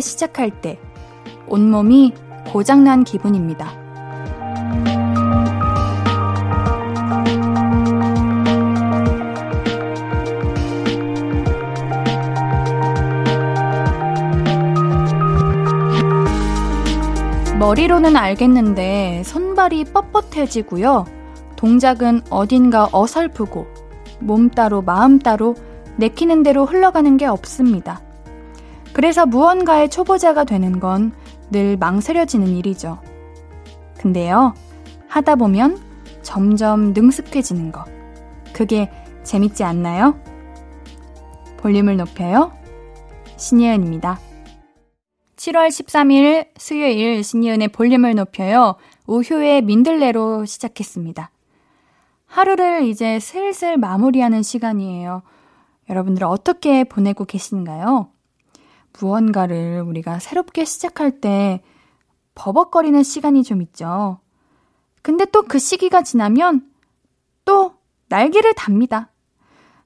시작할 때 온몸이 고장난 기분입니다. 머리로는 알겠는데 손발이 뻣뻣해지고요. 동작은 어딘가 어설프고 몸 따로 마음 따로 내키는 대로 흘러가는 게 없습니다. 그래서 무언가의 초보자가 되는 건 늘 망설여지는 일이죠. 근데요, 하다 보면 점점 능숙해지는 거. 그게 재밌지 않나요? 볼륨을 높여요. 신예은입니다. 7월 13일 수요일 신예은의 볼륨을 높여요. 우효의 민들레로 시작했습니다. 하루를 이제 슬슬 마무리하는 시간이에요. 여러분들 어떻게 보내고 계신가요? 무언가를 우리가 새롭게 시작할 때 버벅거리는 시간이 좀 있죠. 근데 또 그 시기가 지나면 또 날개를 답니다.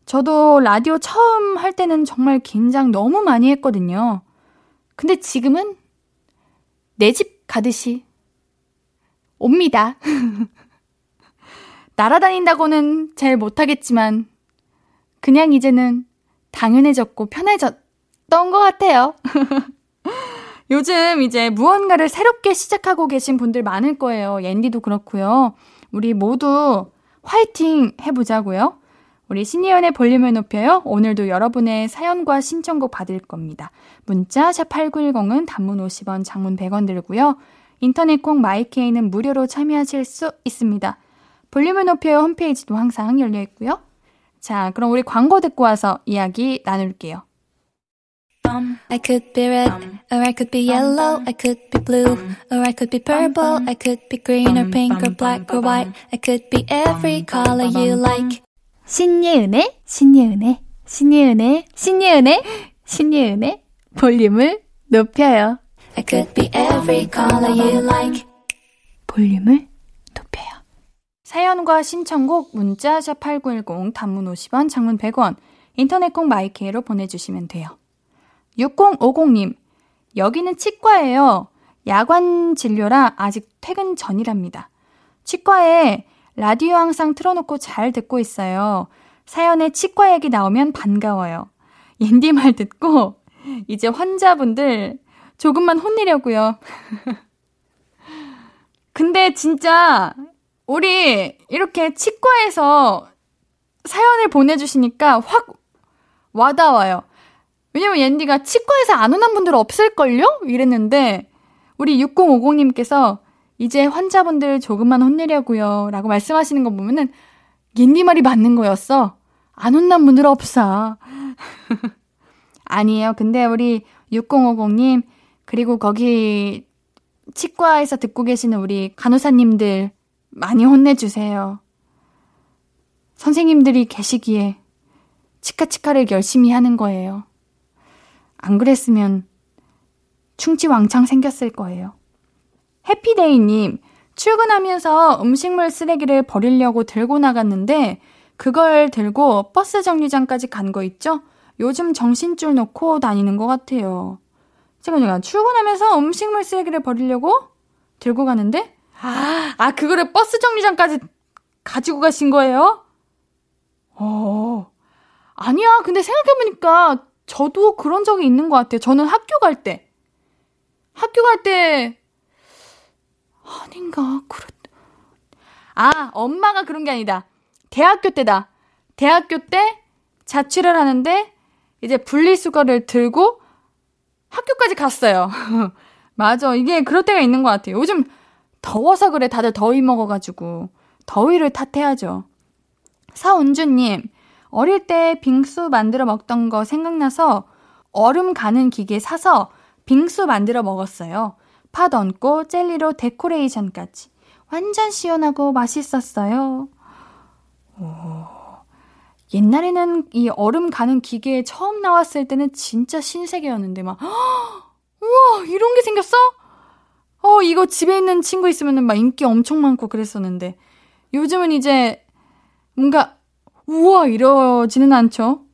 저도 라디오 처음 할 때는 정말 긴장 너무 많이 했거든요. 근데 지금은 내 집 가듯이 옵니다. 날아다닌다고는 잘 못하겠지만, 그냥 이제는 당연해졌고 편해졌 던 것 같아요. 요즘 이제 무언가를 새롭게 시작하고 계신 분들 많을 거예요. 옌디도 그렇고요. 우리 모두 화이팅 해보자고요. 우리 신이연의 볼륨을 높여요. 오늘도 여러분의 사연과 신청곡 받을 겁니다. 문자 샵 8910은 단문 50원, 장문 100원 들고요. 인터넷 콩 마이케이는 무료로 참여하실 수 있습니다. 볼륨을 높여요 홈페이지도 항상 열려 있고요. 자, 그럼 우리 광고 듣고 와서 이야기 나눌게요. I could be red, or I could be yellow, I could be blue, or I could be purple, I could be green or pink or black or white, I could be every color you like. 신예은의, 신예은의, 신예은의, 신예은의, 신예은의 볼륨을 높여요. I could be every color you like. 볼륨을 높여요. 사연과 신청곡 문자 샵8910 단문 50원, 장문 100원, 인터넷 콩 마이케이로 보내주시면 돼요. 6050님, 여기는 치과예요. 야관 진료라 아직 퇴근 전이랍니다. 치과에 라디오 항상 틀어놓고 잘 듣고 있어요. 사연에 치과 얘기 나오면 반가워요. 옌디 말 듣고 이제 환자분들 조금만 혼내려고요. 근데 진짜 우리 이렇게 치과에서 사연을 보내주시니까 확 와닿아요. 왜냐면 옌디가 치과에서 안 오는 분들 없을걸요? 이랬는데 우리 6050님께서 이제 환자분들 조금만 혼내려고요. 라고 말씀하시는 거 보면은 옌디 말이 맞는 거였어. 안 혼난 분들 없어. 아니에요. 근데 우리 6050님 그리고 거기 치과에서 듣고 계시는 우리 간호사님들 많이 혼내주세요. 선생님들이 계시기에 치카치카를 열심히 하는 거예요. 안 그랬으면 충치 왕창 생겼을 거예요. 해피데이님, 출근하면서 음식물 쓰레기를 버리려고 들고 나갔는데, 그걸 들고 버스 정류장까지 간 거 있죠? 요즘 정신줄 놓고 다니는 것 같아요. 제가 제가 출근하면서 음식물 쓰레기를 버리려고 들고 가는데, 아, 아, 그거를 버스 정류장까지 가지고 가신 거예요? 어, 아니야. 근데 생각해보니까 저도 그런 적이 있는 것 같아요. 저는 학교 갈 때. 학교 갈 때, 아닌가, 그렇, 아, 엄마가 그런 게 아니다. 대학교 때다. 대학교 때 자취를 하는데, 이제 분리수거를 들고 학교까지 갔어요. 맞아. 이게 그럴 때가 있는 것 같아요. 요즘 더워서 그래. 다들 더위 먹어가지고. 더위를 탓해야죠. 사운주님, 어릴 때 빙수 만들어 먹던 거 생각나서 얼음 가는 기계 사서 빙수 만들어 먹었어요. 팥 얹고 젤리로 데코레이션까지. 완전 시원하고 맛있었어요. 오. 옛날에는 이 얼음 가는 기계 처음 나왔을 때는 진짜 신세계였는데 막 우와 이런 게 생겼어? 어 이거 집에 있는 친구 있으면은 막 인기 엄청 많고 그랬었는데 요즘은 이제 뭔가 우와 이러지는 않죠.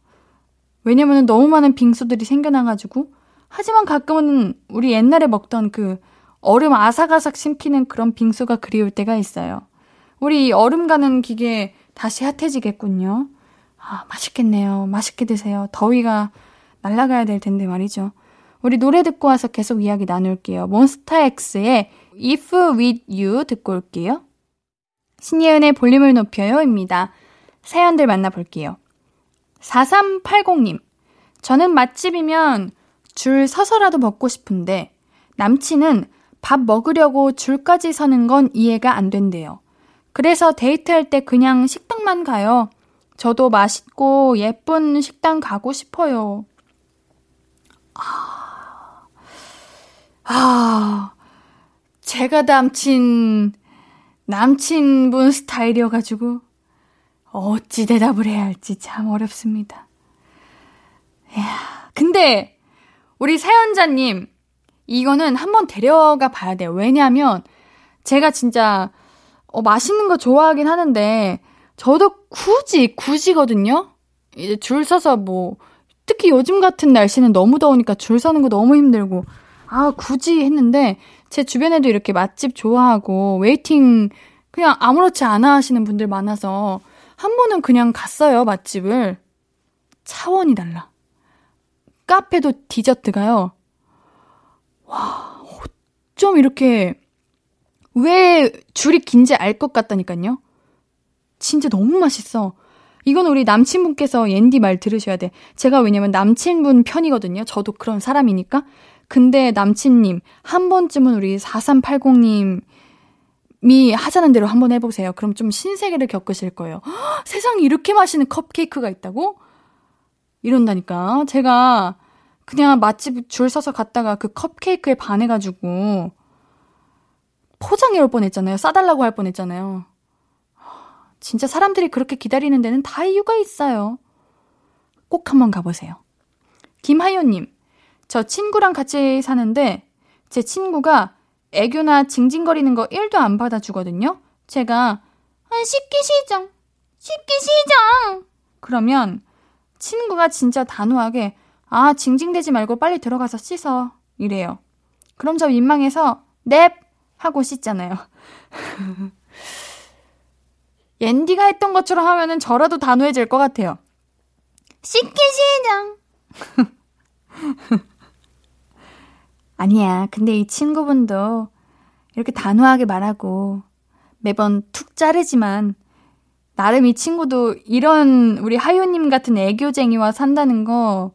왜냐면은 너무 많은 빙수들이 생겨나가지고 하지만 가끔은 우리 옛날에 먹던 그 얼음 아삭아삭 씹히는 그런 빙수가 그리울 때가 있어요. 우리 얼음 가는 기계 다시 핫해지겠군요. 아, 맛있겠네요. 맛있게 드세요. 더위가 날아가야 될 텐데 말이죠. 우리 노래 듣고 와서 계속 이야기 나눌게요. 몬스타엑스의 If With You 듣고 올게요. 신예은의 볼륨을 높여요입니다. 사연들 만나볼게요. 4380님. 저는 맛집이면 줄 서서라도 먹고 싶은데 남친은 밥 먹으려고 줄까지 서는 건 이해가 안 된대요. 그래서 데이트할 때 그냥 식당만 가요. 저도 맛있고 예쁜 식당 가고 싶어요. 아, 아, 제가 남친, 남친분 스타일이어가지고, 어찌 대답을 해야 할지 참 어렵습니다. 야 근데, 우리 사연자님, 이거는 한번 데려가 봐야 돼요. 왜냐하면, 제가 진짜, 어, 맛있는 거 좋아하긴 하는데, 저도 굳이, 굳이거든요? 이제 줄 서서 뭐, 특히 요즘 같은 날씨는 너무 더우니까 줄 서는 거 너무 힘들고, 아, 굳이 했는데, 제 주변에도 이렇게 맛집 좋아하고, waiting 그냥 아무렇지 않아 하시는 분들 많아서, 한 번은 그냥 갔어요, 맛집을. 차원이 달라. 카페도 디저트가요. 와, 좀 이렇게, 왜 줄이 긴지 알 것 같다니까요. 진짜 너무 맛있어. 이건 우리 남친분께서 옌디 말 들으셔야 돼. 제가 왜냐면 남친분 편이거든요. 저도 그런 사람이니까. 근데 남친님, 한 번쯤은 우리 4380님, 이 하자는 대로 한번 해보세요. 그럼 좀 신세계를 겪으실 거예요. 허, 세상에 이렇게 맛있는 컵케이크가 있다고? 이런다니까. 제가 그냥 맛집 줄 서서 갔다가 그 컵케이크에 반해가지고 포장해 올 뻔했잖아요. 싸달라고 할 뻔했잖아요. 진짜 사람들이 그렇게 기다리는 데는 다 이유가 있어요. 꼭 한번 가보세요. 김하요님, 저 친구랑 같이 사는데 제 친구가 애교나 징징거리는 거 1도 안 받아주거든요. 제가 아, 씻기 시정, 씻기 시정. 그러면 친구가 진짜 단호하게 아 징징대지 말고 빨리 들어가서 씻어 이래요. 그럼 저 민망해서 넵 하고 씻잖아요. 옌디가 했던 것처럼 하면은 저라도 단호해질 것 같아요. 씻기 시정. 아니야. 근데 이 친구분도 이렇게 단호하게 말하고 매번 툭 자르지만 나름 이 친구도 이런 우리 하유님 같은 애교쟁이와 산다는 거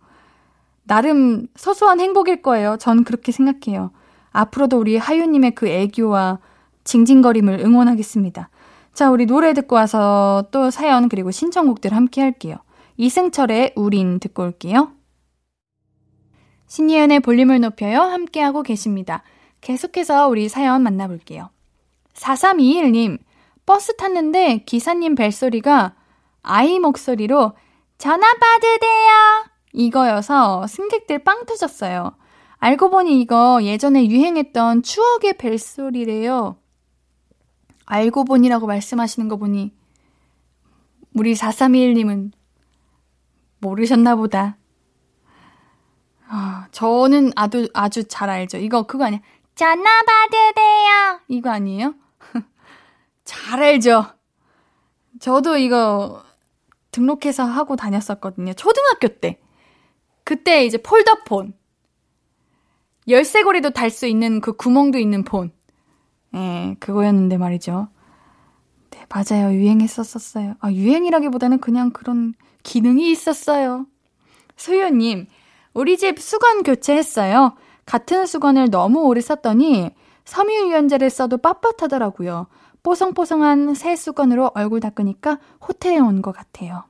나름 소소한 행복일 거예요. 전 그렇게 생각해요. 앞으로도 우리 하유님의 그 애교와 징징거림을 응원하겠습니다. 자, 우리 노래 듣고 와서 또 사연 그리고 신청곡들 함께 할게요. 이승철의 우린 듣고 올게요. 신예은의 볼륨을 높여요. 함께하고 계십니다. 계속해서 우리 사연 만나볼게요. 4321님, 버스 탔는데 기사님 벨소리가 아이 목소리로 전화 받으세요! 이거여서 승객들 빵 터졌어요. 알고 보니 이거 예전에 유행했던 추억의 벨소리래요. 알고 보니라고 말씀하시는 거 보니 우리 4321님은 모르셨나 보다. 아, 저는 아주 아주 잘 알죠. 이거 그거 아니야. 전화 받으세요. 이거 아니에요? 잘 알죠. 저도 이거 등록해서 하고 다녔었거든요. 초등학교 때. 그때 이제 폴더폰. 열쇠고리도 달 수 있는 그 구멍도 있는 폰. 예, 그거였는데 말이죠. 네, 맞아요. 유행했었었어요. 아, 유행이라기보다는 그냥 그런 기능이 있었어요. 소유님, 우리 집 수건 교체했어요. 같은 수건을 너무 오래 썼더니 섬유유연제를 써도 빳빳하더라고요. 뽀송뽀송한 새 수건으로 얼굴 닦으니까 호텔에 온 것 같아요.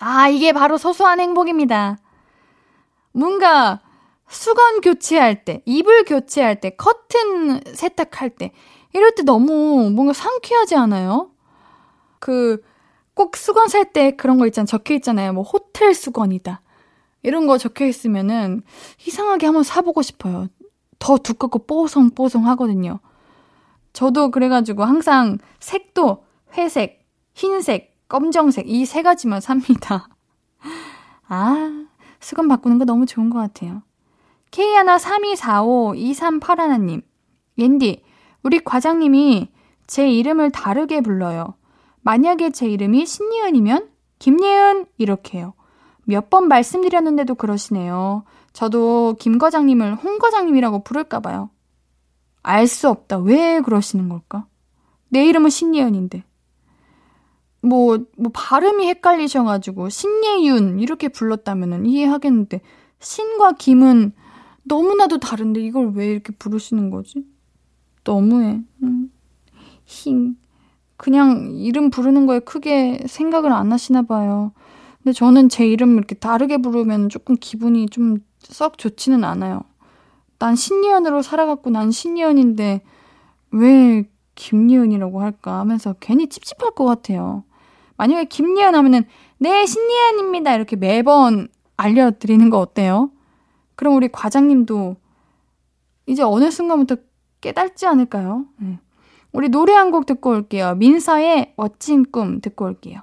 아, 이게 바로 소소한 행복입니다. 뭔가 수건 교체할 때, 이불 교체할 때, 커튼 세탁할 때, 이럴 때 너무 뭔가 상쾌하지 않아요? 그, 꼭 수건 살 때 그런 거 있잖아요. 적혀 있잖아요. 뭐, 호텔 수건이다. 이런 거 적혀 있으면은 이상하게 한번 사보고 싶어요. 더 두껍고 뽀송뽀송 하거든요. 저도 그래가지고 항상 색도 회색, 흰색, 검정색 이 세 가지만 삽니다. 아, 수건 바꾸는 거 너무 좋은 것 같아요. K132452381님. 옌디, 우리 과장님이 제 이름을 다르게 불러요. 만약에 제 이름이 신예은이면 김예은 이렇게 해요. 몇 번 말씀드렸는데도 그러시네요. 저도 김 과장님을 홍 과장님이라고 부를까 봐요. 알 수 없다. 왜 그러시는 걸까? 내 이름은 신예은인데. 뭐, 뭐, 발음이 헷갈리셔가지고, 신예윤, 이렇게 불렀다면 이해하겠는데, 신과 김은 너무나도 다른데, 이걸 왜 이렇게 부르시는 거지? 너무해. 음. 힝. 그냥 이름 부르는 거에 크게 생각을 안 하시나 봐요. 근데 저는 제 이름 이렇게 다르게 부르면 조금 기분이 좀 썩 좋지는 않아요. 난 신예은으로 살아갖고 난 신예은인데 왜 김예은이라고 할까 하면서 괜히 찝찝할 것 같아요. 만약에 김예은 하면은 네 신예은입니다 이렇게 매번 알려드리는 거 어때요? 그럼 우리 과장님도 이제 어느 순간부터 깨닫지 않을까요? 네. 우리 노래 한 곡 듣고 올게요. 민서의 멋진 꿈 듣고 올게요.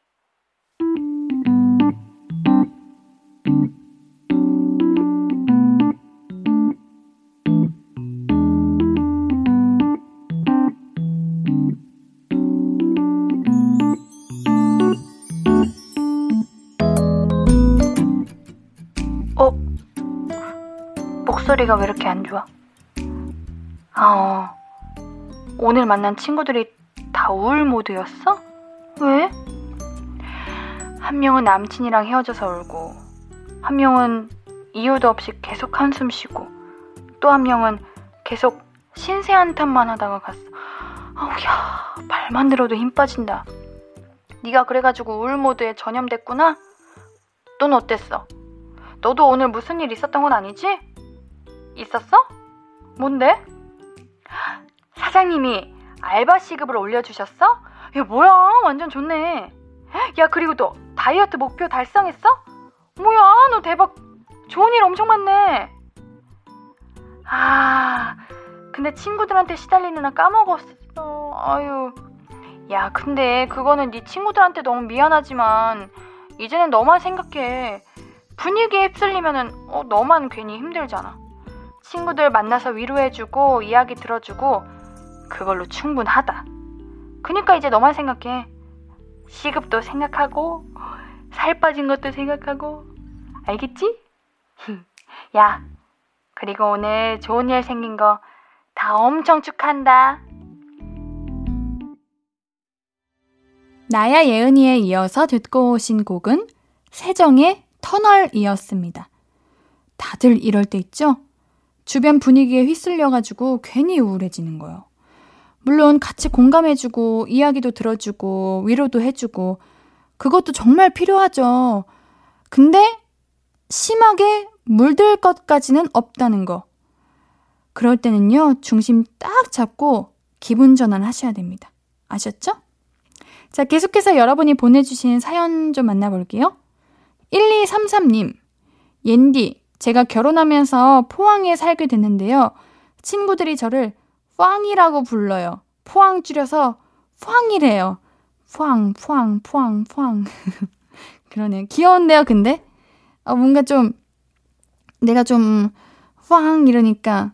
목소리가 왜 이렇게 안 좋아? 아, 어. 오늘 만난 친구들이 다 우울 모드였어? 왜? 한 명은 남친이랑 헤어져서 울고, 한 명은 이유도 없이 계속 한숨 쉬고, 또 한 명은 계속 신세 한탄만 하다가 갔어. 아우야, 말만 들어도 힘 빠진다. 네가 그래가지고 우울 모드에 전염됐구나? 넌 어땠어? 너도 오늘 무슨 일 있었던 건 아니지? 있었어? 뭔데? 사장님이 알바 시급을 올려주셨어? 야, 뭐야. 완전 좋네. 야, 그리고 너 다이어트 목표 달성했어? 뭐야, 너 대박. 좋은 일 엄청 많네. 아, 근데 친구들한테 시달리느라 까먹었어. 아유. 야, 근데 그거는 네 친구들한테 너무 미안하지만 이제는 너만 생각해. 분위기에 휩쓸리면은 어, 너만 괜히 힘들잖아. 친구들 만나서 위로해주고 이야기 들어주고 그걸로 충분하다. 그니까 이제 너만 생각해. 시급도 생각하고, 살 빠진 것도 생각하고, 알겠지? 야, 그리고 오늘 좋은 일 생긴 거 다 엄청 축한다. 나야 예은이에 이어서 듣고 오신 곡은 세정의 터널이었습니다. 다들 이럴 때 있죠? 주변 분위기에 휩쓸려가지고 괜히 우울해지는 거예요. 물론 같이 공감해주고, 이야기도 들어주고, 위로도 해주고, 그것도 정말 필요하죠. 근데 심하게 물들 것까지는 없다는 거. 그럴 때는요, 중심 딱 잡고 기분 전환 하셔야 됩니다. 아셨죠? 자, 계속해서 여러분이 보내주신 사연 좀 만나볼게요. 1233님, 옌디, 제가 결혼하면서 포항에 살게 됐는데요. 친구들이 저를 팡이라고 불러요. 포항 줄여서 포항이래요. 포항, 포항, 포항, 포항. 그러네요. 귀여운데요, 근데? 어, 뭔가 좀, 내가 좀, 포항 이러니까,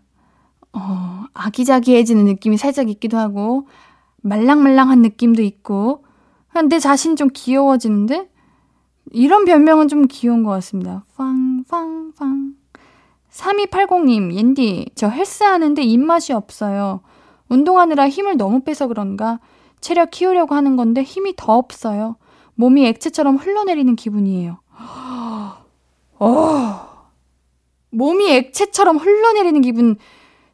어, 아기자기해지는 느낌이 살짝 있기도 하고, 말랑말랑한 느낌도 있고, 내 자신 좀 귀여워지는데? 이런 별명은 좀 귀여운 것 같습니다. 팡, 팡, 팡. 3280님, 옌디, 저 헬스 하는데 입맛이 없어요. 운동하느라 힘을 너무 빼서 그런가? 체력 키우려고 하는 건데 힘이 더 없어요. 몸이 액체처럼 흘러내리는 기분이에요. 어. 몸이 액체처럼 흘러내리는 기분,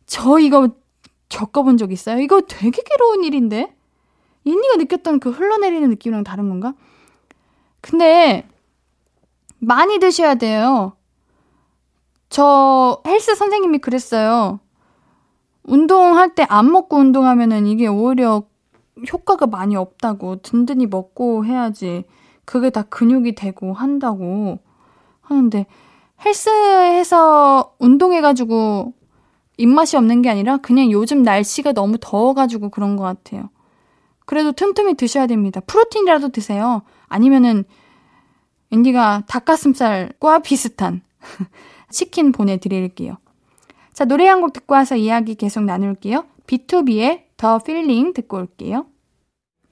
저 이거 겪어본 적 있어요? 이거 되게 괴로운 일인데? 인니가 느꼈던 그 흘러내리는 느낌이랑 다른 건가? 근데, 많이 드셔야 돼요. 저 헬스 선생님이 그랬어요. 운동할 때 안 먹고 운동하면은 이게 오히려 효과가 많이 없다고 든든히 먹고 해야지 그게 다 근육이 되고 한다고 하는데 헬스해서 운동해가지고 입맛이 없는 게 아니라 그냥 요즘 날씨가 너무 더워가지고 그런 것 같아요. 그래도 틈틈이 드셔야 됩니다. 프로틴이라도 드세요. 아니면은 앤디가 닭가슴살과 비슷한 치킨 보내드릴게요. 자, 노래 한 곡 듣고 와서 이야기 계속 나눌게요. BTOB의 The Feeling 듣고 올게요.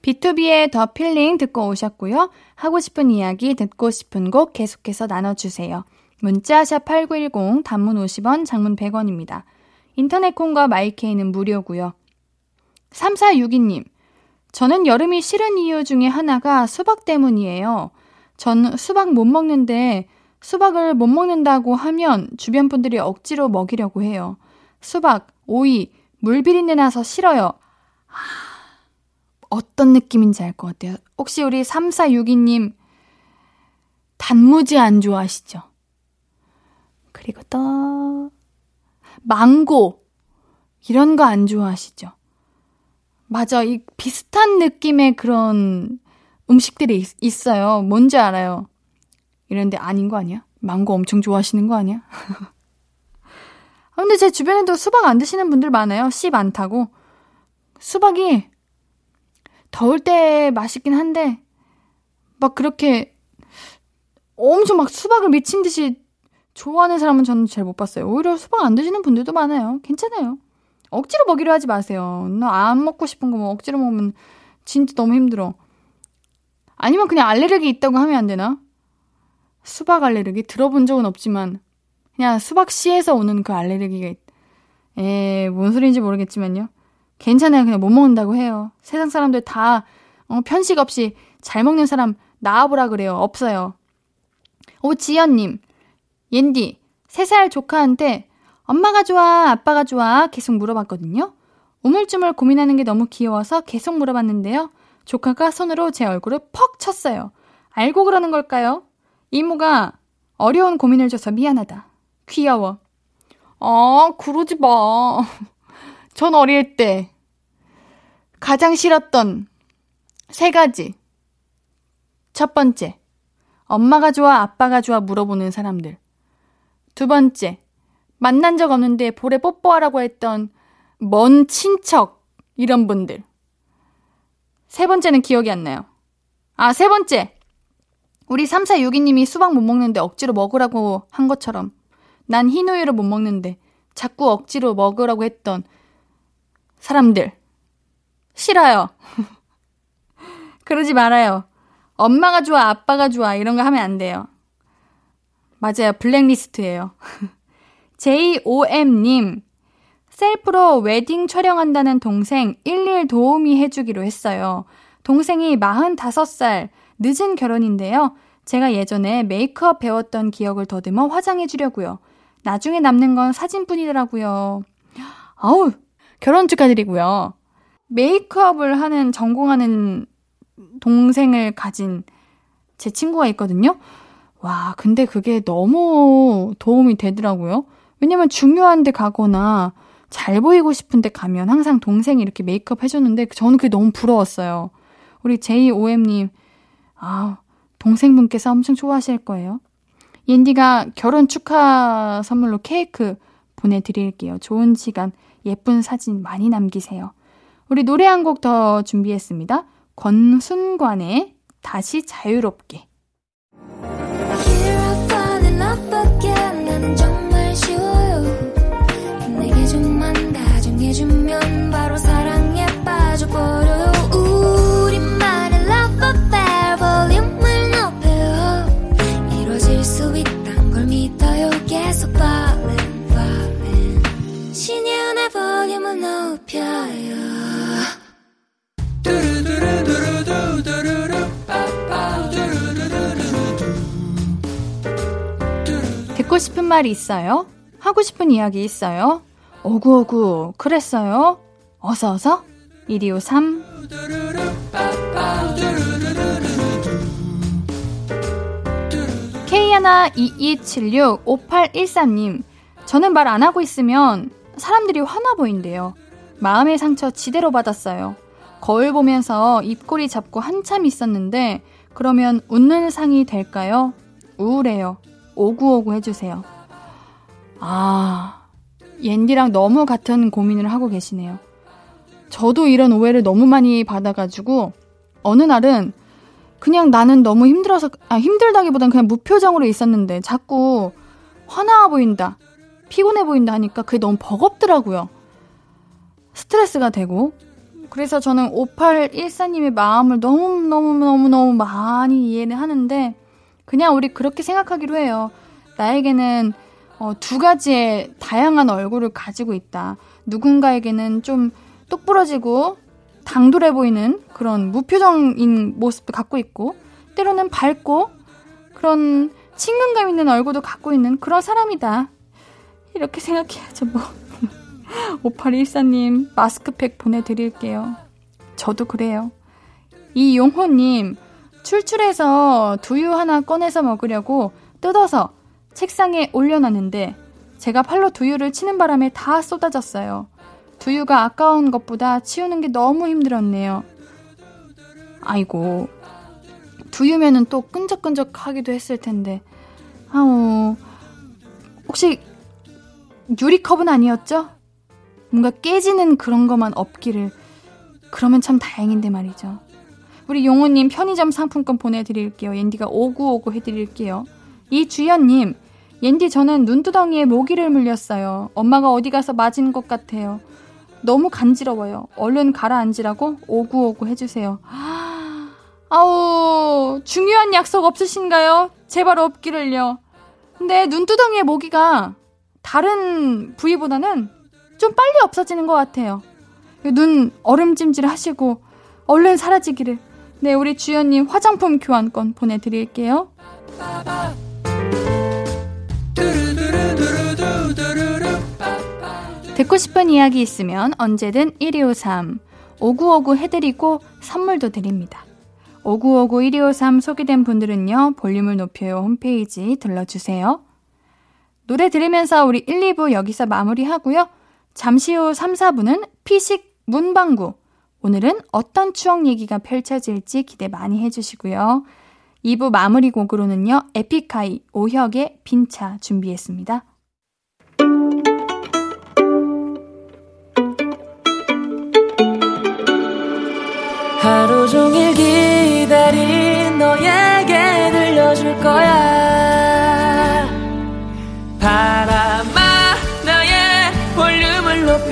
BTOB의 The Feeling 듣고 오셨고요. 하고 싶은 이야기, 듣고 싶은 곡 계속해서 나눠주세요. 문자 샵 8910, 단문 50원, 장문 100원입니다. 인터넷 콩과 마이케이는 무료고요. 3462님, 저는 여름이 싫은 이유 중에 하나가 수박 때문이에요. 전 수박 못 먹는데 수박을 못 먹는다고 하면 주변 분들이 억지로 먹이려고 해요. 수박, 오이, 물비린내 나서 싫어요. 어떤 느낌인지 알 것 같아요. 혹시 우리 3462님 단무지 안 좋아하시죠? 그리고 또 망고 이런 거 안 좋아하시죠? 맞아. 이 비슷한 느낌의 그런 음식들이 있, 있어요. 뭔지 알아요. 이랬는데 아닌 거 아니야? 망고 엄청 좋아하시는 거 아니야? 아, 근데 제 주변에도 수박 안 드시는 분들 많아요. 씨 많다고. 수박이 더울 때 맛있긴 한데, 막 그렇게 엄청 막 수박을 미친 듯이 좋아하는 사람은 저는 잘 못 봤어요. 오히려 수박 안 드시는 분들도 많아요. 괜찮아요. 억지로 먹이려 하지 마세요. 나 안 먹고 싶은 거 뭐 억지로 먹으면 진짜 너무 힘들어. 아니면 그냥 알레르기 있다고 하면 안 되나? 수박 알레르기 들어본 적은 없지만 그냥 수박 씨에서 오는 그 알레르기가 에, 뭔 소리인지 모르겠지만요. 괜찮아요. 그냥 못 먹는다고 해요. 세상 사람들 다 어, 편식 없이 잘 먹는 사람 나와보라 그래요. 없어요. 오지연님, 옌디, 3살 조카한테 엄마가 좋아, 아빠가 좋아 계속 물어봤거든요. 우물쭈물 고민하는 게 너무 귀여워서 계속 물어봤는데요. 조카가 손으로 제 얼굴을 퍽 쳤어요. 알고 그러는 걸까요? 이모가 어려운 고민을 줘서 미안하다. 귀여워. 아, 그러지 마. 전 어릴 때 가장 싫었던 세 가지. 첫 번째, 엄마가 좋아, 아빠가 좋아 물어보는 사람들. 두 번째, 만난 적 없는데 볼에 뽀뽀하라고 했던 먼 친척, 이런 분들. 세 번째는 기억이 안 나요. 아, 세 번째. 우리 3462님이 수박 못 먹는데 억지로 먹으라고 한 것처럼 난 흰우유를 못 먹는데 자꾸 억지로 먹으라고 했던 사람들. 싫어요. 그러지 말아요. 엄마가 좋아, 아빠가 좋아, 이런 거 하면 안 돼요. 맞아요. 블랙리스트예요. JOM님, 셀프로 웨딩 촬영한다는 동생 11 도우미 해주기로 했어요. 동생이 45살, 늦은 결혼인데요. 제가 예전에 메이크업 배웠던 기억을 더듬어 화장해 주려고요. 나중에 남는 건 사진뿐이더라고요. 아우, 결혼 축하드리고요. 메이크업을 하는, 전공하는 동생을 가진 제 친구가 있거든요. 와, 근데 그게 너무 도움이 되더라고요. 왜냐면 중요한 데 가거나 잘 보이고 싶은 데 가면 항상 동생이 이렇게 메이크업 해줬는데 저는 그게 너무 부러웠어요. 우리 JOM님, 아, 동생분께서 엄청 좋아하실 거예요. 옌디가 결혼 축하 선물로 케이크 보내드릴게요. 좋은 시간, 예쁜 사진 많이 남기세요. 우리 노래 한 곡 더 준비했습니다. 권순관의 다시 자유롭게. 듣고 싶은 말이 있어요? 하고 싶은 이야기 있어요? 어구어구 그랬어요? 어서어서 1253 K122765813님 저는 말 안 하고 있으면 사람들이 화나 보인대요. 마음의 상처 지대로 받았어요. 거울 보면서 입꼬리 잡고 한참 있었는데 그러면 웃는 상이 될까요? 우울해요. 오구오구 해주세요. 아, 옌디랑 너무 같은 고민을 하고 계시네요. 저도 이런 오해를 너무 많이 받아가지고 어느 날은 그냥 나는 너무 힘들어서 아 힘들다기보단 그냥 무표정으로 있었는데 자꾸 화나 보인다 피곤해 보인다 하니까 그게 너무 버겁더라고요 스트레스가 되고 그래서 저는 5814님의 마음을 너무너무너무너무 많이 이해를 하는데 그냥 우리 그렇게 생각하기로 해요 나에게는 어, 두 가지의 다양한 얼굴을 가지고 있다 누군가에게는 좀 똑부러지고 당돌해 보이는 그런 무표정인 모습도 갖고 있고 때로는 밝고 그런 친근감 있는 얼굴도 갖고 있는 그런 사람이다. 이렇게 생각해야죠, 뭐. 5814님, 마스크팩 보내드릴게요. 저도 그래요. 이용호님, 출출해서 두유 하나 꺼내서 먹으려고 뜯어서 책상에 올려놨는데 제가 팔로 두유를 치는 바람에 다 쏟아졌어요. 두유가 아까운 것보다 치우는 게 너무 힘들었네요. 아이고, 두유면은 또 끈적끈적 하기도 했을 텐데. 아우, 혹시 유리컵은 아니었죠? 뭔가 깨지는 그런 것만 없기를. 그러면 참 다행인데 말이죠. 우리 용호님 편의점 상품권 보내드릴게요. 옌디가 오구오구 해드릴게요. 이주연님, 옌디 저는 눈두덩이에 모기를 물렸어요. 엄마가 어디 가서 맞은 것 같아요. 너무 간지러워요. 얼른 가라앉으라고 오구오구 해주세요. 아우, 중요한 약속 없으신가요? 제발 없기를요. 근데 눈두덩이의 모기가 다른 부위보다는 좀 빨리 없어지는 것 같아요. 눈 얼음찜질 하시고 얼른 사라지기를. 네, 우리 주연님 화장품 교환권 보내드릴게요. 듣고 싶은 이야기 있으면 언제든 1253 5959 해드리고 선물도 드립니다. 5959 1253 소개된 분들은요, 볼륨을 높여요 홈페이지 들러주세요. 노래 들으면서 우리 1, 2부 여기서 마무리하고요. 잠시 후 3, 4부는 피식 문방구. 오늘은 어떤 추억 얘기가 펼쳐질지 기대 많이 해주시고요. 2부 마무리 곡으로는요, 에픽하이 오혁의 빈차 준비했습니다. 하루 종일 기다린 너에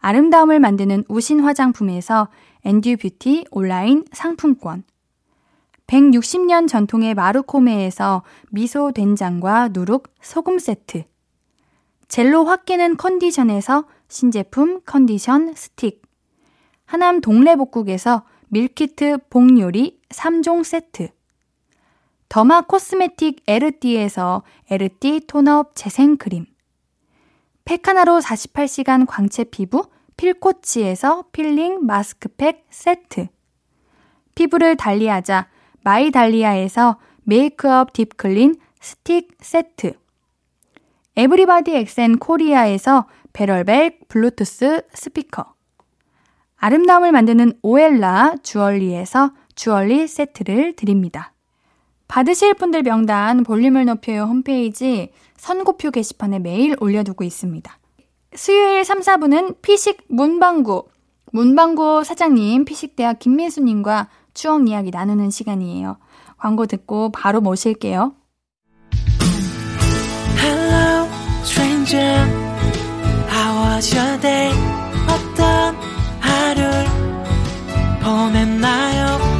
아름다움을 만드는 우신 화장품에서 엔듀 뷰티 온라인 상품권. 160년 전통의 마루코메에서 미소 된장과 누룩 소금 세트. 젤로 확 깨는 컨디션에서 신제품 컨디션 스틱. 하남 동래복국에서 밀키트 복요리 3종 세트. 더마 코스메틱 에르띠에서 에르띠 톤업 재생크림. 팩 하나로 48시간 광채 피부 필코치에서 필링 마스크팩 세트. 피부를 달리하자 마이달리아에서 메이크업 deep clean 스틱 세트. 에브리바디 엑센 코리아에서 베럴벨 블루투스 스피커. 아름다움을 만드는 오엘라 주얼리에서 주얼리 세트를 드립니다. 받으실 분들 명단 볼륨을 높여요 홈페이지 선곡표 게시판에 매일 올려두고 있습니다. 수요일 3, 4분은 피식 문방구. 문방구 사장님 피식대학 김민수님과 추억 이야기 나누는 시간이에요. 광고 듣고 바로 모실게요. 언제쯤 How was your day 어떤 하루를 보냈나요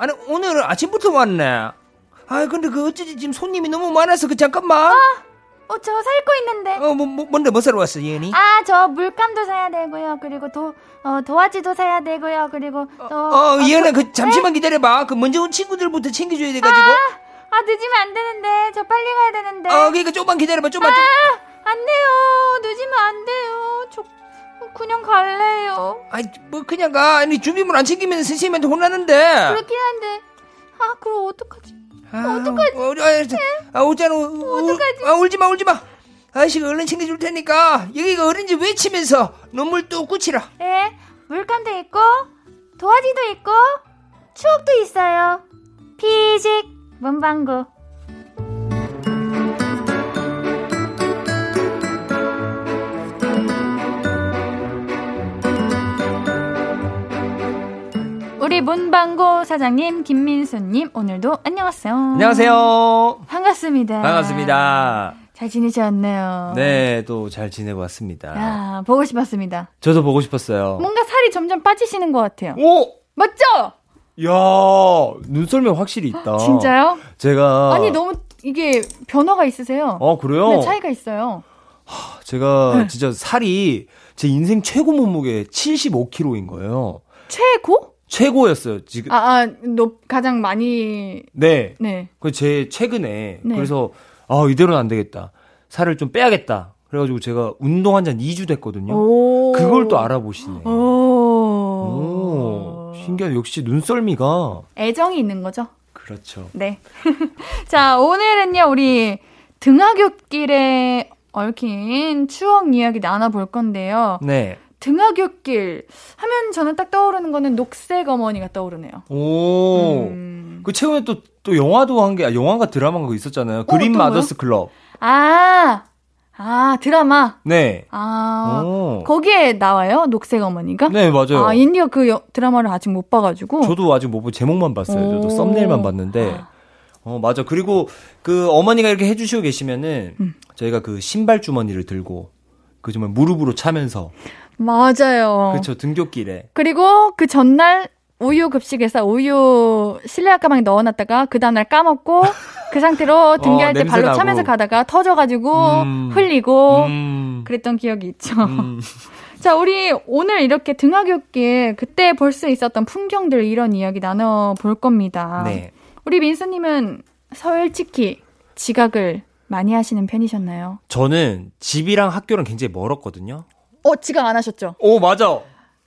아니, 오늘 아침부터 왔네. 아, 근데 그 어쩌지 지금 손님이 너무 많아서 그 잠깐만. 어, 저 살고 있는데. 어, 뭐, 뭐 뭔데 뭐 사러 왔어, 이현이? 아, 저 물감도 사야 되고요. 그리고 도, 어, 도화지도 사야 되고요. 그리고 또. 어, 아, 이현아, 그- 그 잠시만 기다려봐. 그 먼저 온 친구들부터 챙겨줘야 돼가지고. 아, 늦으면 안 되는데. 저 빨리 가야 되는데. 어, 그러니까 조금만 기다려봐, 조금만. 좀. 아, 안 돼요. 늦으면 안 돼요. 저 그냥 갈래요. 아이, 뭐 그냥 가. 아니 준비물 안 챙기면 선생님한테 혼나는데. 그렇긴 한데. 아, 그럼 어떡하지? 아, 어떡하지? 어, 아, 아, 웃잖아. 어떡하지? 아, 울지 마, 울지 마. 아저씨가 얼른 챙겨줄 테니까 여기가 어딘지 외치면서 눈물 뚝 꽂히라. 예, 물감도 있고, 도화지도 있고, 추억도 있어요. 피직, 문방구. 우리 문방구 사장님 김민수님 오늘도 안녕하세요. 안녕하세요. 반갑습니다. 반갑습니다. 잘 지내셨네요. 네, 또 잘 지내고 왔습니다. 야 보고 싶었습니다. 저도 보고 싶었어요. 뭔가 살이 점점 빠지시는 것 같아요. 오! 맞죠? 야 눈썰미 확실히 있다. 진짜요? 제가. 아니 너무 이게 변화가 있으세요. 어, 그래요? 네, 차이가 있어요. 제가 네. 진짜 살이 제 인생 최고 몸무게 75kg인 거예요. 최고? 최고였어요, 지금. 아, 아, 높 가장 많이 네. 네. 그제 최근에. 네. 그래서, 아, 이대로는 안 되겠다. 살을 좀 빼야겠다. 그래 가지고 제가 운동한 지 한 2주 됐거든요. 오. 그걸 또 알아보시네. 오. 오, 신기하네. 역시 눈썰미가. 애정이 있는 거죠. 그렇죠. 네. 자, 오늘은요, 우리 등하굣길에 얽힌 추억 이야기 나눠 볼 건데요. 네. 등하굣길 하면 저는 딱 떠오르는 거는 녹색 어머니가 떠오르네요. 오. 음. 그 최근에 또, 또 영화도 한 게, 아, 영화가 드라마가 그거 있었잖아요. 그린 어떤 거요? 마더스 클럽. 아, 아, 드라마. 네. 아, 오. 거기에 나와요? 녹색 어머니가? 네, 맞아요. 아, 인디가 그 여- 드라마를 아직 못 봐가지고. 저도 아직 못 보고 제목만 봤어요. 저도 오. 썸네일만 봤는데. 아. 어, 맞아. 그리고 그 어머니가 이렇게 해주시고 계시면은 음. 저희가 그 신발 주머니를 들고 그 정말 무릎으로 차면서 맞아요. 그렇죠 등굣길에 그리고 그 전날 우유 급식에서 우유 실내학 가방에 넣어놨다가 그 다음날 까먹고 그 상태로 등교할 때 어, 냄새 발로 나고. 차면서 가다가 터져가지고 음. 흘리고 음, 그랬던 기억이 있죠. 음. 자, 우리 오늘 이렇게 등하굣길 그때 볼 수 있었던 풍경들 이런 이야기 나눠 볼 겁니다. 네. 우리 민수님은 솔직히 지각을 많이 하시는 편이셨나요? 저는 집이랑 학교랑 굉장히 멀었거든요. 어, 지각 안 하셨죠? 오 맞아.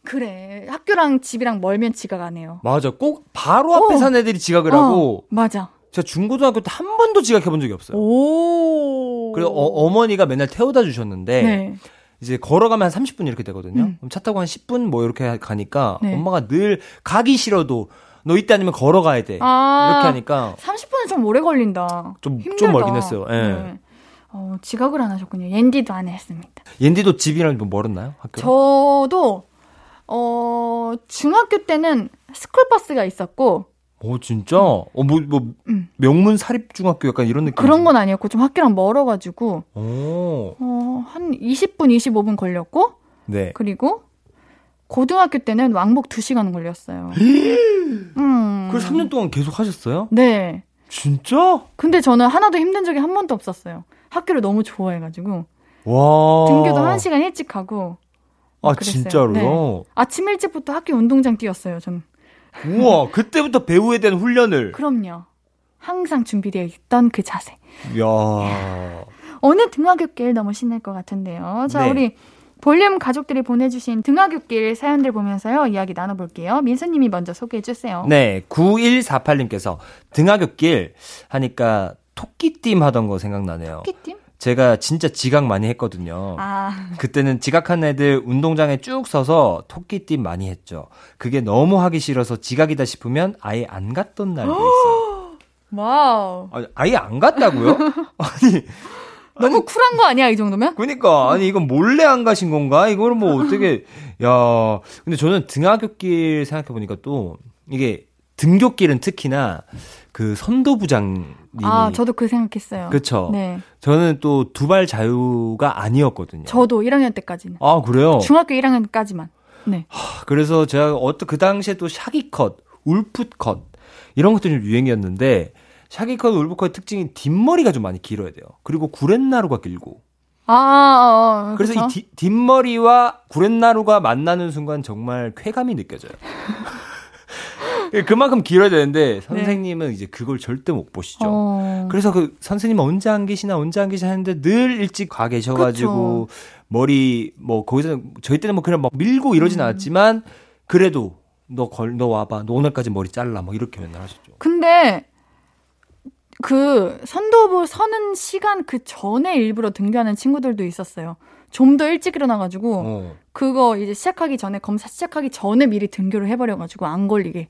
그래. 학교랑 집이랑 멀면 지각 안 해요. 맞아. 꼭 바로 앞에 어. 사는 애들이 지각을 하고 어, 맞아. 제가 중고등학교 때 한 번도 지각해 본 적이 없어요. 오. 그리고 어머니가 맨날 태워다 주셨는데 네. 이제 걸어가면 한 30분 이렇게 되거든요. 음. 그럼 차 타고 한 10분 뭐 이렇게 가니까 네. 엄마가 늘 가기 싫어도 너 이때 아니면 걸어가야 돼. 아. 이렇게 하니까 30분은 좀 오래 걸린다. 좀- 힘들다. 좀 멀긴 했어요. 예. 네. 어, 지각을 안 하셨군요. 옌디도 안 했습니다. 옌디도 집이랑 좀 멀었나요? 학교? 저도 어 중학교 때는 스쿨버스가 있었고 오 진짜? 어뭐 뭐 음. 명문 사립 중학교 약간 이런 느낌. 그런 건 아니었고 좀 학교랑 멀어가지고 오. 어한 20분 25분 걸렸고 네. 그리고 고등학교 때는 왕복 2 시간 걸렸어요. 음. 그걸 3년 동안 계속 하셨어요? 네. 진짜? 근데 저는 하나도 힘든 적이 한 번도 없었어요. 학교를 너무 좋아해가지고 와. 등교도 한 시간 일찍 가고 아. 진짜로요? 네. 아침 일찍부터 학교 운동장 뛰었어요. 저는 우와, 그때부터 배우에 대한 훈련을. 그럼요. 항상 준비되어 있던 그 자세. 야 어느 등하굣길 너무 신날 것 같은데요. 자, 네. 우리 볼륨 가족들이 보내주신 등하굣길 사연들 보면서요. 이야기 나눠볼게요. 민수님이 먼저 소개해 주세요. 네, 9148님께서 등하굣길 하니까 토끼띠임 하던 거 생각나네요. 토끼팀? 제가 진짜 지각 많이 했거든요. 아, 그때는 지각한 애들 운동장에 쭉 서서 토끼띠 많이 했죠. 그게 너무 하기 싫어서 지각이다 싶으면 아예 안 갔던 날도 있어요. 와우. 아니, 아예 안 갔다고요? 아니, 너무 쿨한 거 아니야, 이 정도면? 그니까 아니 이건 몰래 안 가신 건가? 이거를 뭐 어떻게 야. 근데 저는 등하굣길 생각해 보니까 또 이게 등굣길은 특히나 그 선도부장님이 아, 저도 그 생각했어요. 그쵸. 네. 저는 또 두발 자유가 아니었거든요. 저도 1학년 때까지는. 아 그래요? 중학교 1학년까지만. 네. 그래서 제가 어떤 그 당시에 또 shaggy cut, 울프 컷 이런 것들이 좀 유행이었는데 샤기 컷, 울프 컷의 특징이 뒷머리가 좀 많이 길어야 돼요. 그리고 구렛나루가 길고. 아, 아, 아 그래서 그쵸? 이 뒷- 뒷머리와 구렛나루가 만나는 순간 정말 쾌감이 느껴져요. 그만큼 길어야 되는데 선생님은 이제 그걸 절대 못 보시죠. 네. 어. 그래서 그 선생님 언제 안 계시나 언제 안 계시나 했는데 늘 일찍 가 계셔가지고 머리 뭐 거기서 저희 때는 뭐 그냥 막 밀고 이러진 음. 않았지만 그래도 너 걸 너 와봐 너 오늘까지 머리 잘라 뭐 이렇게 맨날 하셨죠. 근데 그 선도부 서는 시간 그 전에 일부러 등교하는 친구들도 있었어요. 좀 더 일찍 일어나가지고 어. 그거 이제 시작하기 전에 검사 시작하기 전에 미리 등교를 해버려가지고 안 걸리게.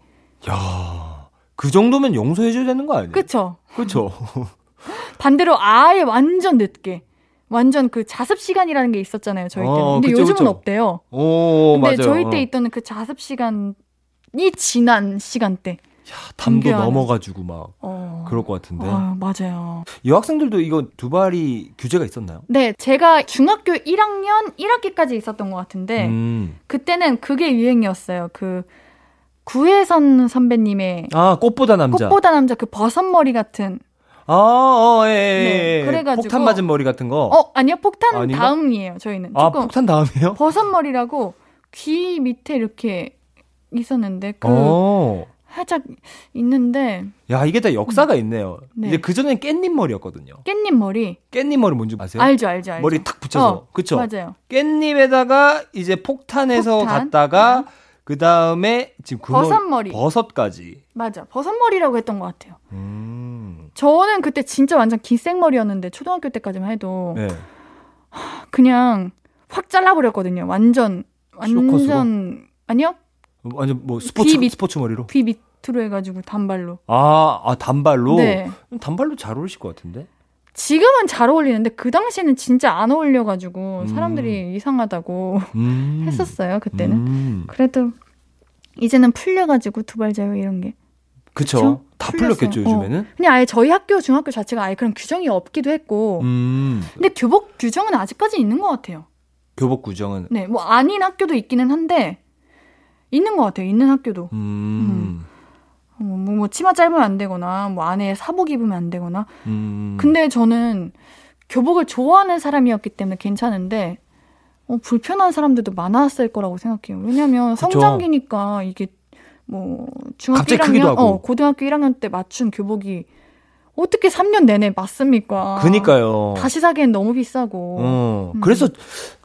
야, 그 정도면 용서해줘야 되는 거 아니에요? 그쵸? 그렇죠. 반대로 아예 완전 늦게. 완전 그 자습 시간이라는 게 있었잖아요, 저희 때는. 어, 근데 그쵸, 요즘은 그쵸. 없대요. 오 근데 맞아요. 저희 때 어. 있던 그 자습 시간이 지난 시간대. 담도 등교하는. 넘어가지고 막 어. 그럴 것 같은데 아, 맞아요. 여학생들도 이거 두발이 규제가 있었나요? 네, 제가 중학교 1학년 1학기까지 있었던 것 같은데, 음. 그때는 그게 유행이었어요. 그, 구혜선 선배님의 아 꽃보다 남자. 꽃보다 남자 그 버섯머리 같은, 아, 어, 예, 예, 네, 예. 그래가지고- 폭탄 맞은 머리 같은 거. 어, 아니요, 폭탄 아닌가? 다음이에요, 저희는. 아, 폭탄 다음이에요? 버섯머리라고 귀 밑에 이렇게 있었는데, 그, 어. 살짝 있는데, 야, 이게 다 역사가 있네요. 네. 이제 그전엔 깻잎 머리였거든요. 깻잎 머리. 깻잎 머리 뭔지 아세요? 알죠, 알죠, 알죠. 머리 탁 붙여서. 어, 그쵸? 맞아요. 깻잎에다가 이제 폭탄에서 폭탄. 갔다가 그 다음에 지금 그 머리- 버섯머리. 버섯까지. 맞아. 버섯머리라고 했던 것 같아요. 음. 저는 그때 진짜 완전 기생머리였는데, 초등학교 때까지만 해도, 네. 그냥 확 잘라버렸거든요. 완전 완전 아니요 완전 뭐 스포츠 귀 밑- 스포츠 머리로. 귀 밑으로 해가지고 단발로. 아, 아 단발로. 네. 단발로 잘 어울리실 것 같은데. 지금은 잘 어울리는데 그 당시에는 진짜 안 어울려가지고 음. 사람들이 이상하다고 음. 했었어요 그때는. 음. 그래도 이제는 풀려가지고 두발자유 이런 게. 그쵸. 그쵸? 다 풀렸어요. 풀렸겠죠 요즘에는. 그냥 아예 저희 학교 중학교 자체가 아예 그런 규정이 없기도 했고. 음. 근데 교복 규정은 아직까지 있는 것 같아요. 교복 구정은. 네, 뭐 아닌 학교도 있기는 한데 있는 것 같아요. 있는 학교도. 음. 어, 뭐, 뭐 치마 짧으면 안 되거나 뭐 안에 사복 입으면 안 되거나 음. 근데 저는 교복을 좋아하는 사람이었기 때문에 괜찮은데 어, 불편한 사람들도 많았을 거라고 생각해요. 왜냐면 그쵸. 성장기니까 이게 뭐 중학교 갑자기 크기도 1학년, 하고. 어, 고등학교 1학년 때 맞춘 교복이 어떻게 3년 내내 맞습니까? 그니까요. 다시 사기엔 너무 비싸고. 어. 음. 그래서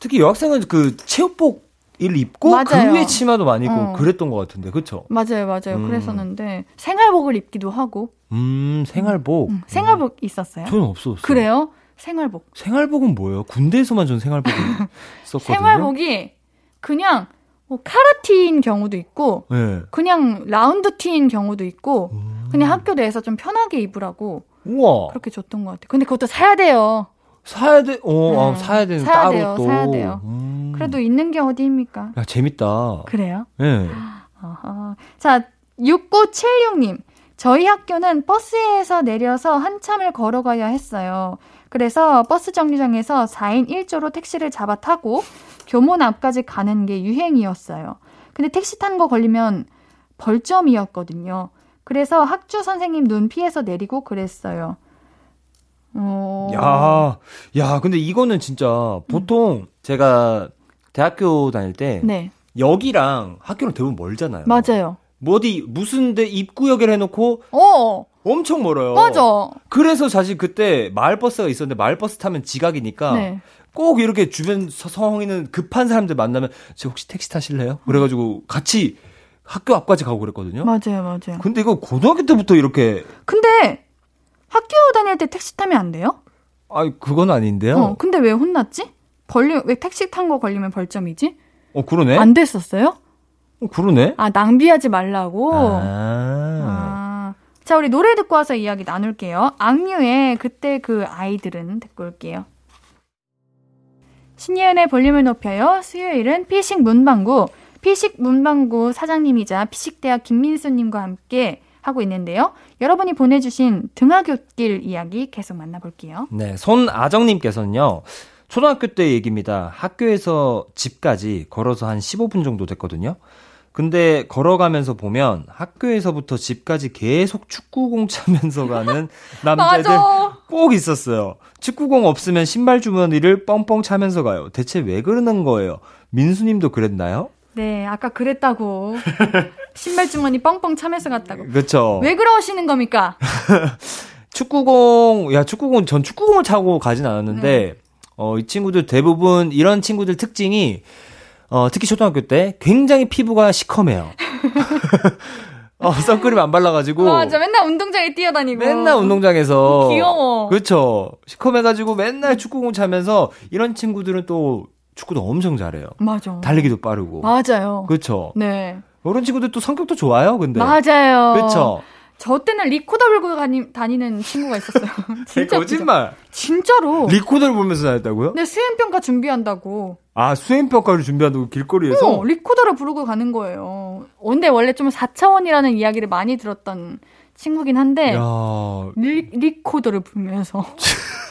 특히 여학생은 그 체육복 을 입고 그 맞아요. 위에 치마도 많이 입고 어. 그랬던 것 같은데, 그쵸? 맞아요, 맞아요. 음. 그랬었는데 생활복을 입기도 하고 음, 생활복. 음, 생활복 있었어요. 저는 없었어요. 그래요? 생활복. 생활복은 뭐예요? 군대에서만 전 생활복을 썼거든요. 생활복이 그냥 뭐 카라티인 경우도 있고 네. 그냥 라운드 티인 경우도 있고 음. 그냥 학교 내에서 좀 편하게 입으라고 우와. 그렇게 줬던 것 같아요. 근데 그것도 사야 돼요. 사야 돼, 어, 네. 아, 사야 되는 사야 따로 돼요, 또. 사야 돼요. 음. 그래도 있는 게 어디입니까? 야, 재밌다. 그래요? 예. 어허. 자, 6976님. 저희 학교는 버스에서 내려서 한참을 걸어가야 했어요. 그래서 버스 정류장에서 4인 1조로 택시를 잡아 타고 교문 앞까지 가는 게 유행이었어요. 근데 택시 탄 거 걸리면 벌점이었거든요. 그래서 학주 선생님 눈 피해서 내리고 그랬어요. 어... 야, 야, 근데 이거는 진짜 보통 제가 대학교 다닐 때 네, 역이랑 학교랑 대부분 멀잖아요. 맞아요. 뭐 어디 무슨 데 입구역을 해놓고 어, 엄청 멀어요. 맞아. 그래서 사실 그때 마을버스가 있었는데 마을버스 타면 지각이니까 네. 꼭 이렇게 주변 서- 상황에는 급한 사람들 만나면 저 혹시 택시 타실래요? 그래가지고 같이 학교 앞까지 가고 그랬거든요. 맞아요, 맞아요. 근데 이거 고등학교 때부터 이렇게 근데 학교 다닐 때 택시 타면 안 돼요? 아 그건 아닌데요. 어, 근데 왜 혼났지? 벌리 왜 택시 탄 거 걸리면 벌점이지? 어 그러네. 안 됐었어요? 어, 그러네. 아, 낭비하지 말라고. 아. 아. 자, 우리 노래 듣고 와서 이야기 나눌게요. 악뮤의 그때 그 아이들은 듣고 올게요. 신예은의 볼륨을 높여요. 수요일은 피식 문방구, 피식 문방구 사장님이자 피식대학 김민수님과 함께 하고 있는데요. 여러분이 보내주신 등하굣길 이야기 계속 만나볼게요. 네, 손아정님께서는요, 초등학교 때 얘기입니다. 학교에서 집까지 걸어서 한 15분 정도 됐거든요. 근데 걸어가면서 보면 학교에서부터 집까지 계속 축구공 차면서 가는 남자애들 맞아. 꼭 있었어요. 축구공 없으면 신발 주머니를 뻥뻥 차면서 가요. 대체 왜 그러는 거예요? 민수님도 그랬나요? 네, 아까 그랬다고. 신발 주머니 뻥뻥 차면서 갔다고. 그쵸. 왜 그러시는 겁니까? 축구공, 야, 축구공, 전 축구공을 차고 가진 않았는데, 어, 이 친구들 대부분 이런 친구들 특징이, 어, 특히 초등학교 때 굉장히 피부가 시커매요. 어, 선크림 안 발라가지고. 맞아, 맨날 운동장에 뛰어다니고. 맨날 운동장에서. 귀여워. 그쵸. 시커매가지고 맨날 축구공 차면서 이런 친구들은 또 축구도 엄청 잘해요. 맞아. 달리기도 빠르고. 맞아요. 그쵸. 네. 이런 친구들 또 성격도 좋아요, 근데. 맞아요. 그쵸. 저 때는 리코더 들고 다니, 다니는 친구가 있었어요. 진짜 네, 거짓말. 웃기죠? 진짜로. 리코더를 보면서 다녔다고요? 근데 수행평가 준비한다고. 아, 수행평가를 준비한다고 길거리에서? 어, 리코더를 부르고 가는 거예요. 어, 근데 원래 좀 4차원이라는 이야기를 많이 들었던 친구긴 한데, 야, 리, 리코더를 부르면서.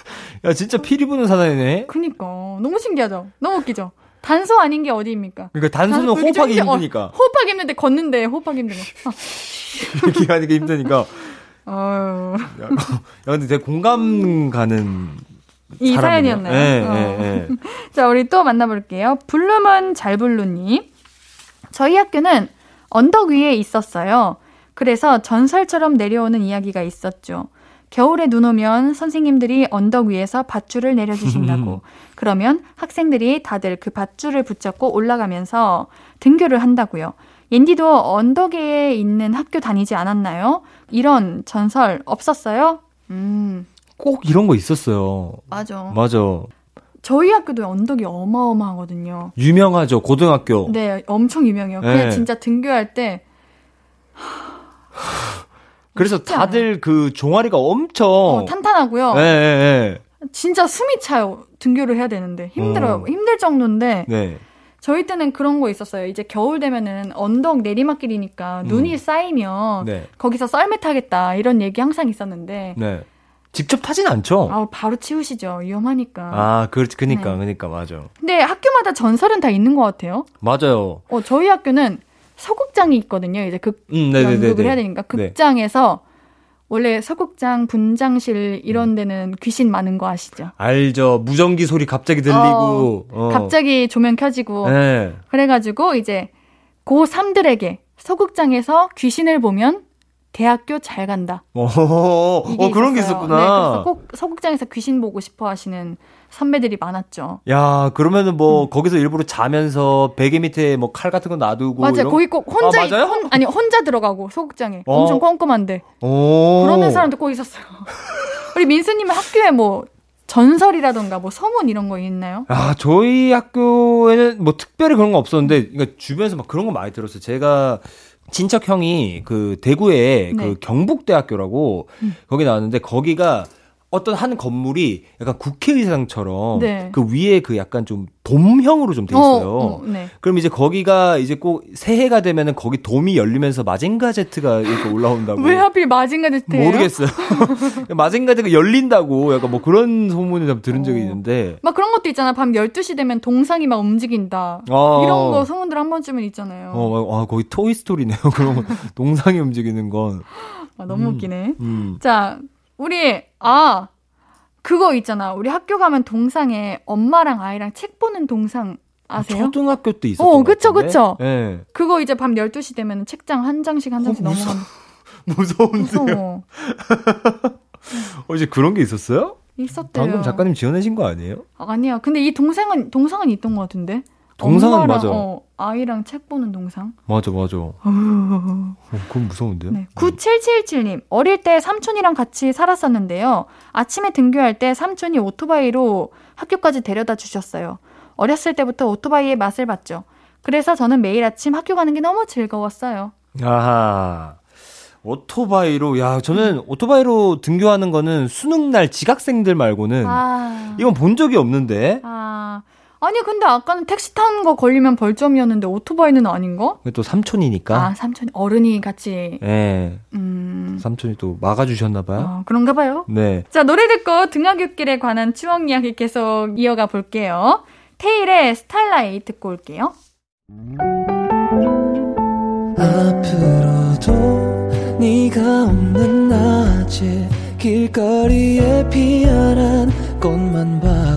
야, 진짜 피리 부는 사나이네? 그니까. 너무 신기하죠? 너무 웃기죠? 단소 아닌 게 어디입니까? 그러니까 단소는 단소 호흡하기 좀- 어, 힘드니까. 호흡하기 힘든데 걷는데 호흡하기 힘든 거. 이렇게 하는 게 힘드니까. 어, 야, 야, 근데 되게 공감 가는. 이 사람이네요. 사연이었나요? 예, 어. 예, 예. 자, 우리 또 만나볼게요. 블루문 잘블루님. 저희 학교는 언덕 위에 있었어요. 그래서 전설처럼 내려오는 이야기가 있었죠. 겨울에 눈 오면 선생님들이 언덕 위에서 밧줄을 내려주신다고. 그러면 학생들이 다들 그 밧줄을 붙잡고 올라가면서 등교를 한다고요. 옌디도 언덕에 있는 학교 다니지 않았나요? 이런 전설 없었어요? 음, 꼭 이런 거 있었어요. 맞아. 맞아. 저희 학교도 언덕이 어마어마하거든요. 유명하죠, 고등학교. 네, 엄청 유명해요. 그냥 네. 진짜 등교할 때 그래서 다들 그 종아리가 엄청. 어, 탄탄하고요. 예, 예, 진짜 숨이 차요. 등교를 해야 되는데 힘들어요. 어. 힘들 정도인데 예. 네. 저희 때는 그런 거 있었어요. 이제 겨울 되면은 언덕 내리막길이니까 눈이 쌓이면 네. 거기서 썰매 타겠다 이런 얘기 항상 있었는데 네. 직접 타진 않죠? 아, 바로 치우시죠. 위험하니까. 아, 그, 그니까, 네. 그니까, 맞아. 근데 학교마다 전설은 다 있는 것 같아요. 맞아요. 어, 저희 학교는 서국장이 있거든요. 이제 극 음, 네네네. 연극을 해야 되니까 네. 극장에서 원래 서국장 분장실 이런 데는 귀신 많은 거 아시죠? 알죠. 무전기 소리 갑자기 들리고. 어. 갑자기 조명 켜지고 네. 그래가지고 이제 고3들에게 서국장에서 귀신을 보면 대학교 잘 간다. 어, 어, 그런 게. 있었구나. 네, 그래서 꼭 서국장에서 귀신 보고 싶어 하시는 선배들이 많았죠. 야, 그러면은 뭐, 거기서 일부러 자면서 베개 밑에 뭐 칼 같은 거 놔두고. 맞아요. 이런- 거기 꼭 혼자 아? 혼- 아니 혼자 들어가고 소극장에 어. 엄청 꼼꼼한데 오. 그러는 사람도 꼭 있었어요. 우리 민수님은 학교에 뭐 전설이라던가 뭐 소문 이런 거 있나요? 아, 저희 학교에는 뭐 특별히 그런 거 없었는데, 그러니까 주변에서 막 그런 거 많이 들었어요. 제가 친척 형이 그 대구에 네. 음. 그 경북대학교라고 거기 나왔는데 거기가 어떤 한 건물이 약간 국회의사당처럼 네. 그 위에 그 약간 좀 돔형으로 좀 돼 있어요. 어, 어, 네. 그럼 이제 거기가 이제 꼭 새해가 되면은 거기 돔이 열리면서 마징가 제트가 이렇게 올라온다고. 왜 하필 마징가 제트예요? 모르겠어요. 마징가 제트가 열린다고 약간 뭐 그런 소문을 좀 들은 적이 어. 있는데. 막 그런 것도 있잖아. 밤 12시 되면 동상이 막 움직인다. 어. 이런 거 소문들 한 번쯤은 있잖아요. 어, 아, 거의 토이 스토리네요. 그런 거. 동상이 움직이는 건. 아, 너무 웃기네. 음. 자, 우리 아 그거 있잖아. 우리 학교 가면 동상에 엄마랑 아이랑 책 보는 동상 아세요? 초등학교 때 있었던 어, 것 그쵸? 그쵸. 예. 그거 이제 밤 12시 되면 책장 한 장씩 한 장씩 어, 넘어가는 무서운데요. 어, 이제 그런 게 있었어요? 있었대요. 방금 작가님 지어내신 거 아니에요? 아니야. 근데 이 동생은 동상은 있던 것 같은데. 동상은 맞아. 어, 아이랑 책 보는 동상. 맞아, 맞아. 어, 그건 무서운데요? 네. 9777님. 어릴 때 삼촌이랑 같이 살았었는데요. 아침에 등교할 때 삼촌이 오토바이로 학교까지 데려다 주셨어요. 어렸을 때부터 오토바이의 맛을 봤죠. 그래서 저는 매일 아침 학교 가는 게 너무 즐거웠어요. 아하. 오토바이로, 야, 저는 오토바이로 등교하는 거는 수능 날 지각생들 말고는 아. 이건 본 적이 없는데. 아. 아니, 근데 아까는 택시 타는 거 걸리면 벌점이었는데 오토바이는 아닌가? 또 삼촌이니까. 아, 삼촌, 어른이 같이, 예. 음. 삼촌이 또 막아주셨나 봐요. 어, 그런가 봐요. 네. 자, 노래 듣고 등하굣길에 관한 추억 이야기 계속 이어가 볼게요. 테일의 스타일라이트 듣고 올게요. 앞으로도 네가 없는 낮에 길거리에 피어난 꽃만 봐도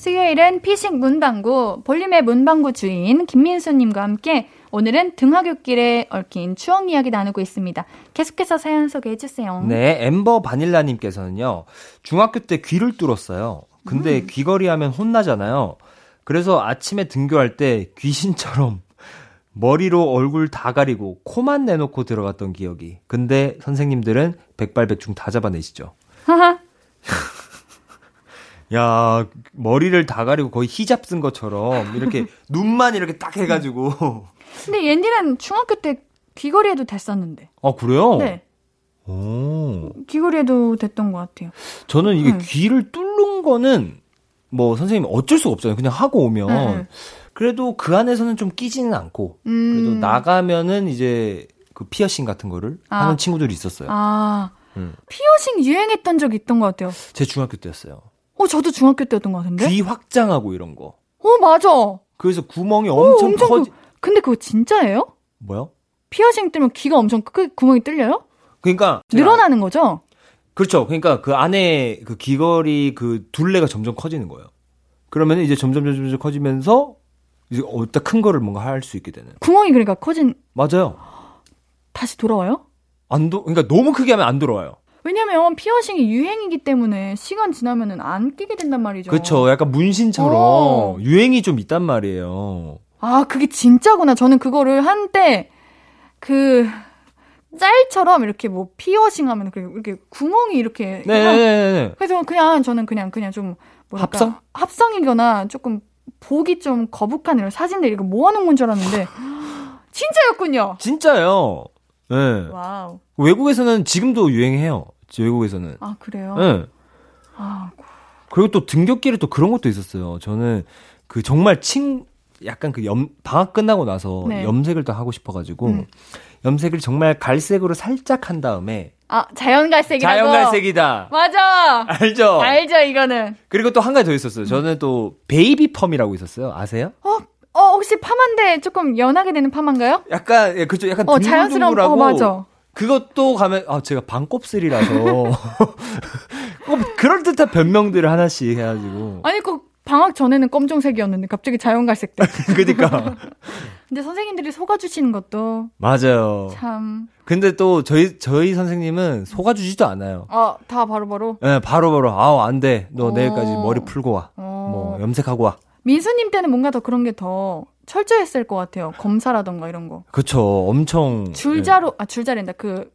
수요일은 피식 문방구, 볼륨의 문방구 주인 김민수님과 함께 오늘은 등하굣길에 얽힌 추억 이야기 나누고 있습니다. 계속해서 사연 소개해 주세요. 네, 엠버 바닐라님께서는요, 중학교 때 귀를 뚫었어요. 근데 귀걸이 하면 혼나잖아요. 그래서 아침에 등교할 때 귀신처럼 머리로 얼굴 다 가리고 코만 내놓고 들어갔던 기억이. 근데 선생님들은 백발백중 다 잡아내시죠. 야, 머리를 다 가리고 거의 히잡 쓴 것처럼 이렇게 눈만 이렇게 딱 해가지고. 근데 옌디는 중학교 때 귀걸이 해도 됐었는데. 아, 그래요? 네. 오. 귀걸이 해도 됐던 것 같아요. 저는 이게 음. 귀를 뚫는 거는 뭐 선생님 어쩔 수가 없잖아요. 그냥 하고 오면. 네. 그래도 그 안에서는 좀 끼지는 않고. 음. 그래도 나가면은 이제 그 피어싱 같은 거를 아. 하는 친구들이 있었어요. 아, 음. 피어싱 유행했던 적 있던 것 같아요. 제 중학교 때였어요. 어, 저도 중학교 때였던 것 같은데? 귀 확장하고 이런 거. 어, 맞아. 그래서 구멍이 어, 엄청, 엄청 커지. 그, 근데 그거 진짜예요? 뭐요? 피어싱 뜨면 귀가 엄청 크게 구멍이 뚫려요? 그러니까 늘어나는 거죠? 그렇죠. 그러니까 그 안에 그 귀걸이 그 둘레가 점점 커지는 거예요. 그러면 이제 점점 점점 커지면서 이제 어디다 큰 거를 뭔가 할 수 있게 되는. 구멍이 그러니까 커진, 맞아요. 다시 돌아와요? 안 도, 그러니까 너무 크게 하면 안 들어와요. 왜냐면 피어싱이 유행이기 때문에 시간 지나면은 안 끼게 된단 말이죠. 그렇죠. 약간 문신처럼 어. 유행이 좀 있단 말이에요. 아, 그게 진짜구나. 저는 그거를 한때 그 짤처럼 이렇게 뭐 피어싱 하면 이렇게 구멍이 이렇게 네네네. 그래서 그냥 저는 그냥 그냥 좀 뭐랄까 합성? 합성이거나 조금 보기 좀 거북한 이런 사진들 이거 모아놓은 건 줄 알았는데 진짜였군요. 진짜요. 네. 와우. 외국에서는 지금도 유행해요. 외국에서는. 아 그래요? 네. 아 그리고 또 등굣길에 또 그런 것도 있었어요. 저는 그 정말 친 약간 그 염, 방학 끝나고 나서 네. 염색을 또 하고 싶어가지고 음. 염색을 정말 갈색으로 살짝 한 다음에 아, 자연 갈색이라고. 자연 갈색이다. 맞아. 알죠? 알죠 이거는. 그리고 또 한 가지 더 있었어요. 저는 또 베이비 펌이라고 있었어요. 아세요? 어, 어 혹시 파마인데 조금 연하게 되는 파마인가요? 약간 예, 그죠? 약간 어 자연스러운. 어 맞아. 그것도 가면 아 제가 반곱슬이라서 꼭 그럴 듯한 변명들을 하나씩 해가지고 아니 그 방학 전에는 검정색이었는데 갑자기 자연갈색 돼. 그니까 근데 선생님들이 속아주시는 것도 맞아요. 참. 근데 또 저희 저희 선생님은 속아주지도 않아요. 아, 다 바로바로. 예, 바로 바로 아우 안 돼. 너 어. 내일까지 머리 풀고 와. 어. 뭐 염색하고 와. 민수님 때는 뭔가 더 그런 게 더 철저했을 것 같아요. 검사라던가 이런 거. 그쵸. 엄청 줄자로, 아, 줄자랜다. 그,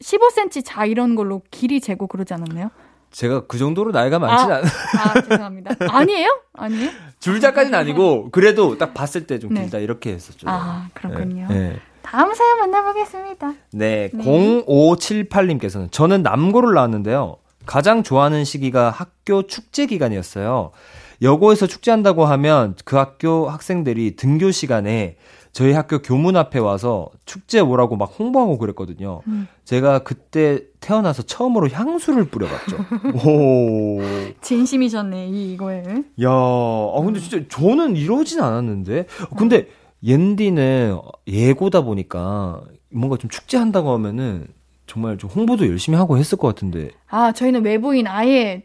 15cm 자 이런 걸로 길이 재고 그러지 않았나요? 예. 제가 그 정도로 나이가 많진 아. 않. 아, 죄송합니다. 아니에요? 아니에요? 줄자까지는 아니고 그래도 딱 봤을 때좀 네. 길다 이렇게 했었죠. 아, 그렇군요. 네. 네. 다음 사연 만나보겠습니다. 네, 네. 0578님께서는 저는 남고를 나왔는데요. 가장 좋아하는 시기가 학교 축제 기간이었어요. 여고에서 축제한다고 하면 그 학교 학생들이 등교 시간에 저희 학교 교문 앞에 와서 축제 오라고 막 홍보하고 그랬거든요. 음. 제가 그때 태어나서 처음으로 향수를 뿌려봤죠. 오. 진심이셨네, 이, 이거에. 야, 아, 근데 진짜 저는 이러진 않았는데. 근데 옌디는 예고다 보니까 뭔가 좀 축제한다고 하면은 정말 좀 홍보도 열심히 하고 했을 것 같은데. 아, 저희는 외부인 아예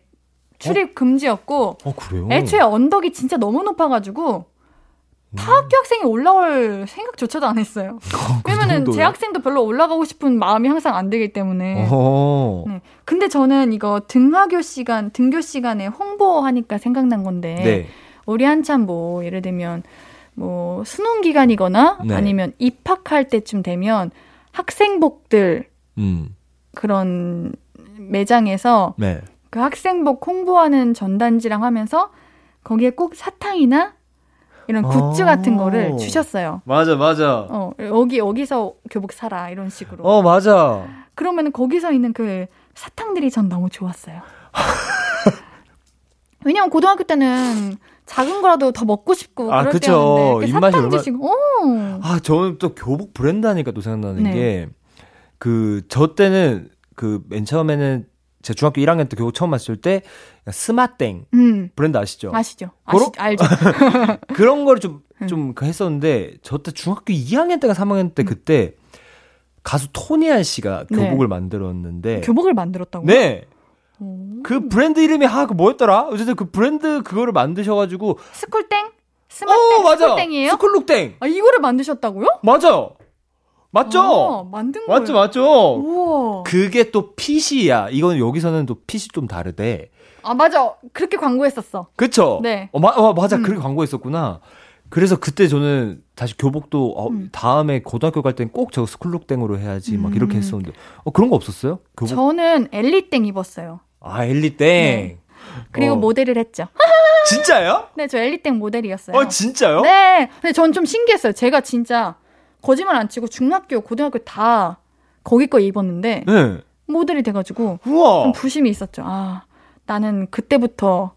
출입 금지였고, 어, 그래요? 애초에 언덕이 진짜 너무 높아가지고, 타 학교 학생이 올라올 생각조차도 안 했어요. 그 왜냐면은 정도요? 제 학생도 별로 올라가고 싶은 마음이 항상 안 들기 때문에. 어. 네. 근데 저는 이거 등하교 시간, 등교 시간에 홍보하니까 생각난 건데, 네. 우리 한참 뭐, 예를 들면, 뭐, 수능 기간이거나 네. 아니면 입학할 때쯤 되면 학생복들 음. 그런 매장에서 네. 그 학생복 홍보하는 전단지랑 하면서 거기에 꼭 사탕이나 이런 굿즈 아. 같은 거를 주셨어요. 맞아, 맞아. 어, 여기, 여기서 교복 사라, 이런 식으로. 어, 맞아. 그러면 거기서 있는 그 사탕들이 전 너무 좋았어요. 왜냐면 고등학교 때는 작은 거라도 더 먹고 싶고 아, 그럴 그쵸. 때였는데 그 입맛이 사탕 얼마-. 아, 저는 또 교복 브랜드 하니까 또 생각나는 네. 게, 그, 저 때는, 그, 맨 처음에는, 제 중학교 1학년 때 교복 처음 봤을 때, 스마땡 음. 브랜드 아시죠? 아시죠? 아시, 알죠? 그런 거를 좀, 음. 좀 했었는데, 저 때 중학교 2학년 때가 3학년 때 그때, 가수 토니안 씨가 네. 교복을 만들었는데, 교복을 만들었다고요? 네! 오. 그 브랜드 이름이, 하, 그 뭐였더라? 어쨌든 그 브랜드 그거를 만드셔가지고, 스쿨땡? 스마땡? 스쿨땡이에요? 스쿨룩땡! 아, 이거를 만드셨다고요? 맞아! 맞죠? 아, 만든 거예요. 맞죠, 맞죠? 우와. 그게 또 fit이야. 이건 여기서는 또 fit이 좀 다르대. 아, 맞아. 그렇게 광고했었어. 그쵸? 네. 어, 마, 어, 맞아. 음. 그렇게 광고했었구나. 그래서 그때 저는 다시 교복도 어, 음. 다음에 고등학교 갈 땐 꼭 저 스쿨룩땡으로 해야지 막 음. 이렇게 했었는데 어, 그런 거 없었어요? 교복 저는 엘리땡 입었어요. 아 엘리땡 네. 그리고 어. 모델을 했죠. 진짜요? 네, 저 엘리땡 모델이었어요. 어 진짜요? 네. 근데 전 좀 신기했어요. 제가 진짜 거짓말 안 치고 중학교, 고등학교 다 거기 거 입었는데 네. 모델이 돼가지고 우와. 좀 부심이 있었죠. 아, 나는 그때부터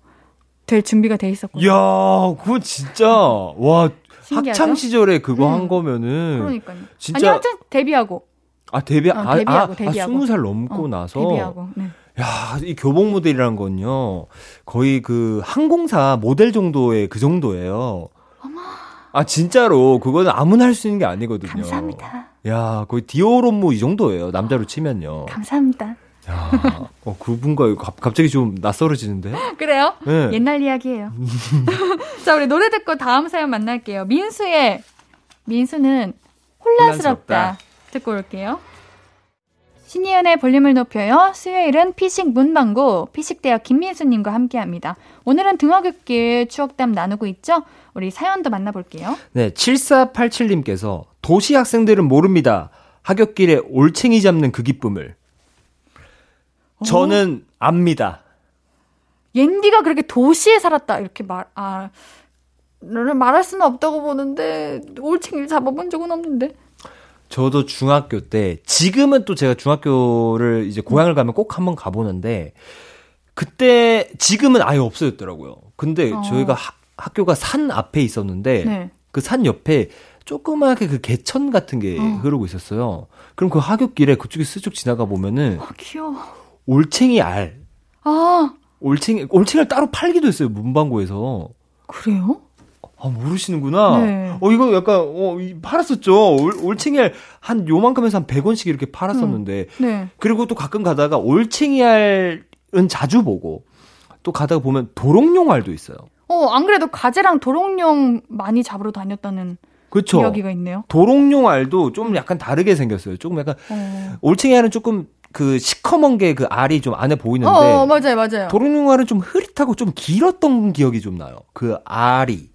될 준비가 돼 있었구나. 야, 그거 진짜 와 신기하죠? 학창 시절에 그거 음. 한 거면은 그러니까요. 진짜 아니, 하여튼 데뷔하고. 아 데뷔 어, 아, 데뷔하고, 아, 데뷔하고. 아 20살 넘고 어, 나서 데뷔하고. 네. 야, 이 교복 모델이라는 건요, 거의 그 항공사 모델 정도의 그 정도예요. 아, 진짜로, 그거는 아무나 할 수 있는 게 아니거든요. 감사합니다. 야, 거의 디오롬무 이 정도예요. 남자로 치면요. 감사합니다. 야, 어, 그분과 갑, 갑자기 좀 낯설어지는데? 그래요? 네. 옛날 이야기예요. 자, 우리 노래 듣고 다음 사연 만날게요. 민수의 민수는 혼란스럽다. 혼란스럽다. 듣고 올게요. 신이은의 볼륨을 높여요. 수요일은 피식 문방구 피식대학 김민수님과 함께 합니다. 오늘은 등하굣길 추억담 나누고 있죠? 우리 사연도 만나볼게요. 네, 7487님께서 도시 학생들은 모릅니다. 하굣길에 올챙이 잡는 그 기쁨을. 저는 압니다. 옌디가 그렇게 도시에 살았다 이렇게 말 아. 를 말할 수는 없다고 보는데 올챙이를 잡아본 적은 없는데 저도 중학교 때 지금은 또 제가 중학교를 이제 고향을 가면 꼭 한번 가보는데 그때 지금은 아예 없어졌더라고요. 근데 어. 저희가 하- 학교가 산 앞에 있었는데 네. 그산 옆에 조그맣게 그 개천 같은 게 어. 흐르고 있었어요. 그럼 그 하굣길에 그쪽에 스쳐 지나가 보면은 아 귀여워 올챙이 알, 아 올챙이 올챙이를 따로 팔기도 했어요 문방구에서. 그래요? 아 모르시는구나. 네. 어 이거 약간 어 이- 팔았었죠. 올, 올챙이알 한 요만큼에서 한 100원씩 이렇게 팔았었는데 네. 그리고 또 가끔 가다가 올챙이알은 자주 보고 또 가다가 보면 도롱뇽 알도 있어요. 어, 안 그래도 가재랑 도롱뇽 많이 잡으러 다녔다는 그렇죠. 이야기가 있네요. 도롱뇽 알도 좀 약간 다르게 생겼어요. 조금 약간 어. 올챙이 알은 조금 그 시커먼 게 그 알이 좀 안에 보이는데 어, 어, 맞아요, 맞아요. 도롱뇽 알은 좀 흐릿하고 좀 길었던 기억이 좀 나요. 그 알이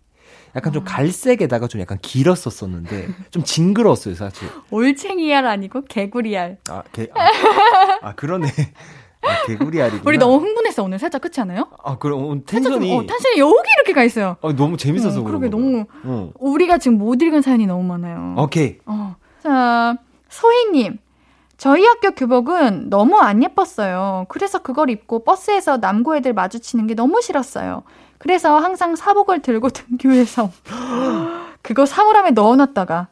약간 아. 좀 갈색에다가 좀 약간 길었었었는데 좀 징그러웠어요 사실. 올챙이알 아니고 개구리알. 아, 개, 아, 아 그러네. 아, 개구리 알이구나. 우리 너무 흥분했어 오늘 살짝 그렇지 않아요? 아 그럼 오늘 살짝 좀, 텐션이 어, 텐션이 여기 이렇게 가 있어요. 아, 너무 재밌어서 어, 그러게 거. 너무 어. 우리가 지금 못 읽은 사연이 너무 많아요. 오케이. 어. 자, 소희님. 저희 학교 교복은 너무 안 예뻤어요. 그래서 그걸 입고 버스에서 남고 애들 마주치는 게 너무 싫었어요. 그래서 항상 사복을 들고 등교해서 그거 사물함에 넣어놨다가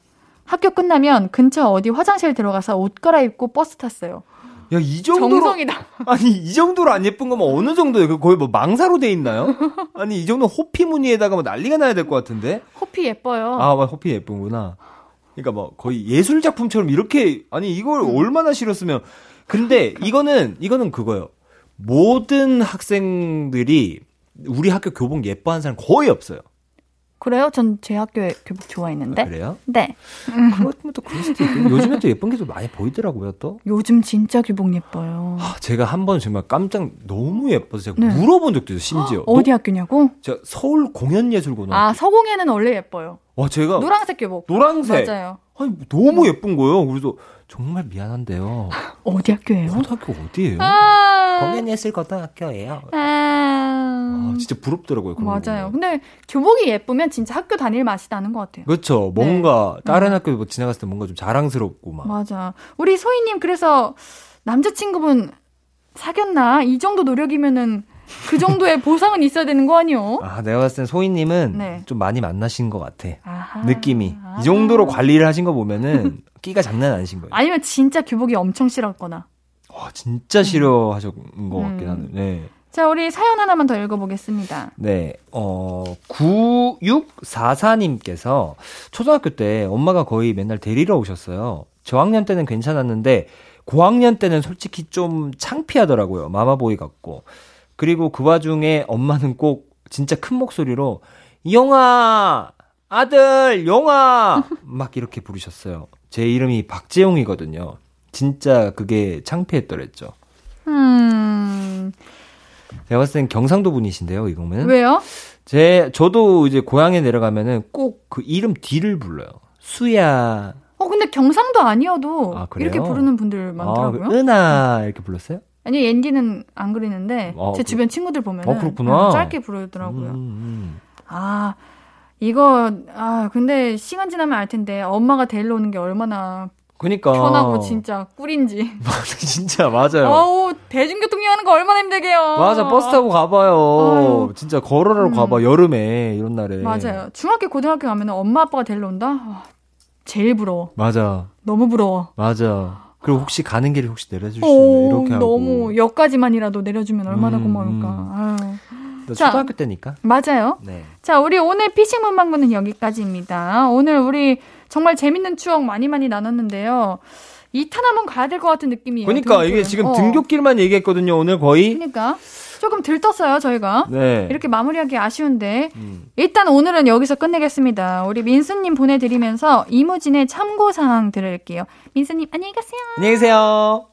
학교 끝나면 근처 어디 화장실 들어가서 옷 갈아입고 버스 탔어요. 야, 이 정도로. 정성이다. 아니, 이 정도로 안 예쁜 거면 어느 정도예요? 그 거의 뭐 망사로 돼 있나요? 아니, 이 정도 호피 무늬에다가 뭐 난리가 나야 될 것 같은데? 호피 예뻐요. 아, 맞 호피 예쁜구나. 그러니까 뭐 거의 예술 작품처럼 이렇게 아니 이걸 음. 얼마나 싫었으면 근데 이거는 이거는 그거예요. 모든 학생들이 우리 학교 교복 예뻐하는 사람 거의 없어요. 그래요? 전 제 학교에 교복 좋아했는데. 아, 그래요? 네. 그렇다면 또 그럴 수도 있고 요즘에 또 예쁜 게 좀 많이 보이더라고요 또. 요즘 진짜 교복 예뻐요. 아, 제가 한 번 정말 깜짝 너무 예뻐서 제가 네. 물어본 적도 있어요 심지어. 어디 학교냐고? 제가 서울 공연예술고등학교. 아, 서공예는 원래 예뻐요. 와 제가 노란색 교복. 노란색. 맞아요. 아니 너무 예쁜 거예요. 그래서 정말 미안한데요. 어디 학교예요? 고등학교 어디예요? 아, 공연예술고등학교예요. 아, 아, 진짜 부럽더라고요. 그런 거 맞아요. 보면. 근데 교복이 예쁘면 진짜 학교 다닐 맛이 나는 것 같아요. 그렇죠. 네. 뭔가 다른 음. 학교 뭐 지나갔을 때 뭔가 좀 자랑스럽고 막. 맞아. 우리 소희님 그래서 남자친구분 사귀었나? 이 정도 노력이면은 그 정도의 보상은 있어야 되는 거 아니요? 아, 내가 봤을 땐 소희님은 네. 좀 많이 만나신 것 같아. 아하. 느낌이. 아. 이 정도로 관리를 하신 거 보면은 끼가 장난 아니신 거예요. 아니면 진짜 교복이 엄청 싫었거나. 와, 진짜 싫어하셨던 것 음. 같긴 하네. 네. 자, 우리 사연 하나만 더 읽어보겠습니다. 네, 어, 9644님께서 초등학교 때 엄마가 거의 맨날 데리러 오셨어요. 저학년 때는 괜찮았는데, 고학년 때는 솔직히 좀 창피하더라고요. 마마보이 같고. 그리고 그 와중에 엄마는 꼭 진짜 큰 목소리로, 영아! 아들! 영아! 막 이렇게 부르셨어요. 제 이름이 박재용이거든요. 진짜 그게 창피했더랬죠. 음, 제가 봤을 땐 경상도 분이신데요, 이거는. 왜요? 제 저도 이제 고향에 내려가면은 꼭 그 이름 뒤를 불러요. 수야. 어, 근데 경상도 아니어도 아? 이렇게 부르는 분들 아, 많더라고요. 그 은하 이렇게 불렀어요? 아니, 앤디는 안 그리는데, 어, 제 그- 주변 친구들 보면 어, 그렇구나. 짧게 부르더라고요. 음, 음. 아, 이거, 아, 근데 시간 지나면 알 텐데, 엄마가 데리러 오는 게 얼마나 그니까 편하고 진짜 꿀인지. 진짜 맞아요. 어우, 대중교통 이용하는 거 얼마나 힘들게요. 맞아 버스 타고 가봐요. 아유. 진짜 걸어라고 음. 가봐 여름에 이런 날에. 맞아요. 중학교, 고등학교 가면 엄마 아빠가 데리러 온다? 아, 제일 부러워. 맞아 너무 부러워. 맞아. 그리고 혹시 가는 길에 혹시 있나요? 이렇게 하고. 너무 역까지만이라도 내려주면 얼마나 음, 고마울까. 음. 아유. 나 자. 초등학교 때니까. 맞아요. 네. 자, 우리 오늘 피싱 문방구는 여기까지입니다. 오늘 우리 정말 재밌는 추억 많이 많이 나눴는데요. 2탄 한번 가야 될 것 같은 느낌이에요. 그러니까 이게 등교는. 지금 어. 등교길만 얘기했거든요. 오늘 거의. 그러니까 조금 들떴어요, 저희가. 네. 이렇게 마무리하기 아쉬운데 음. 일단 오늘은 여기서 끝내겠습니다. 우리 민수님 보내드리면서 이무진의 참고사항 들을게요. 민수님 안녕히 가세요. 안녕히 계세요.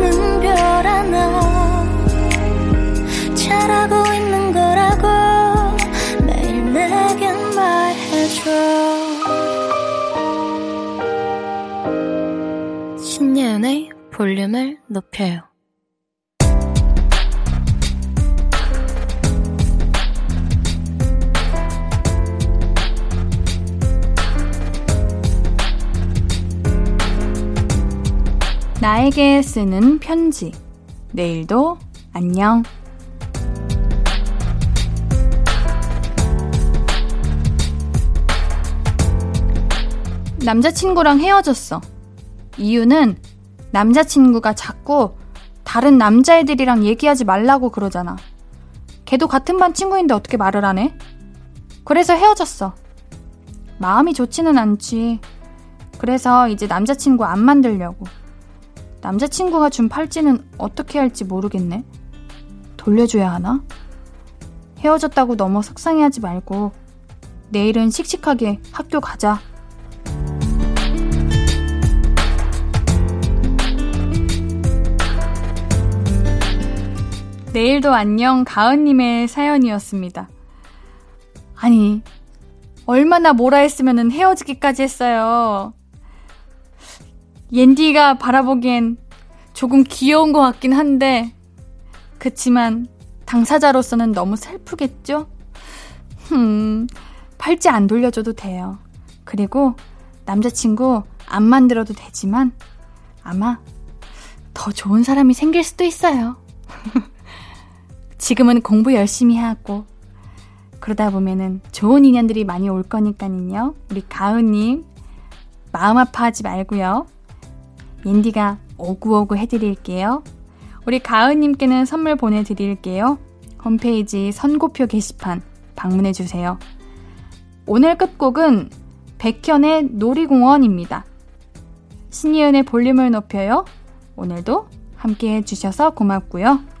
볼륨을 높여요 나에게 쓰는 편지. 내일도 안녕. 남자친구랑 헤어졌어. 이유는 남자친구가 자꾸 다른 남자애들이랑 얘기하지 말라고 그러잖아. 걔도 같은 반 친구인데 어떻게 말을 안 해? 그래서 헤어졌어. 마음이 좋지는 않지. 그래서 이제 남자친구 안 만들려고. 남자친구가 준 팔찌는 어떻게 할지 모르겠네. 돌려줘야 하나? 헤어졌다고 너무 속상해하지 말고 내일은 씩씩하게 학교 가자. 내일도 안녕 가은님의 사연이었습니다. 아니, 얼마나 뭐라 했으면 헤어지기까지 했어요. 옌디가 바라보기엔 조금 귀여운 것 같긴 한데, 그치만 당사자로서는 너무 슬프겠죠? 흠, 팔찌 안 돌려줘도 돼요. 그리고 남자친구 안 만들어도 되지만 아마 더 좋은 사람이 생길 수도 있어요. 지금은 공부 열심히 하고 그러다 보면은 좋은 인연들이 많이 올 거니까는요. 우리 가은님 마음 아파하지 말고요. 옌디가 오구오구 해드릴게요. 우리 가은님께는 선물 보내드릴게요. 홈페이지 선고표 게시판 방문해주세요. 오늘 끝곡은 백현의 놀이공원입니다. 신이은의 볼륨을 높여요. 오늘도 함께 해주셔서 고맙고요.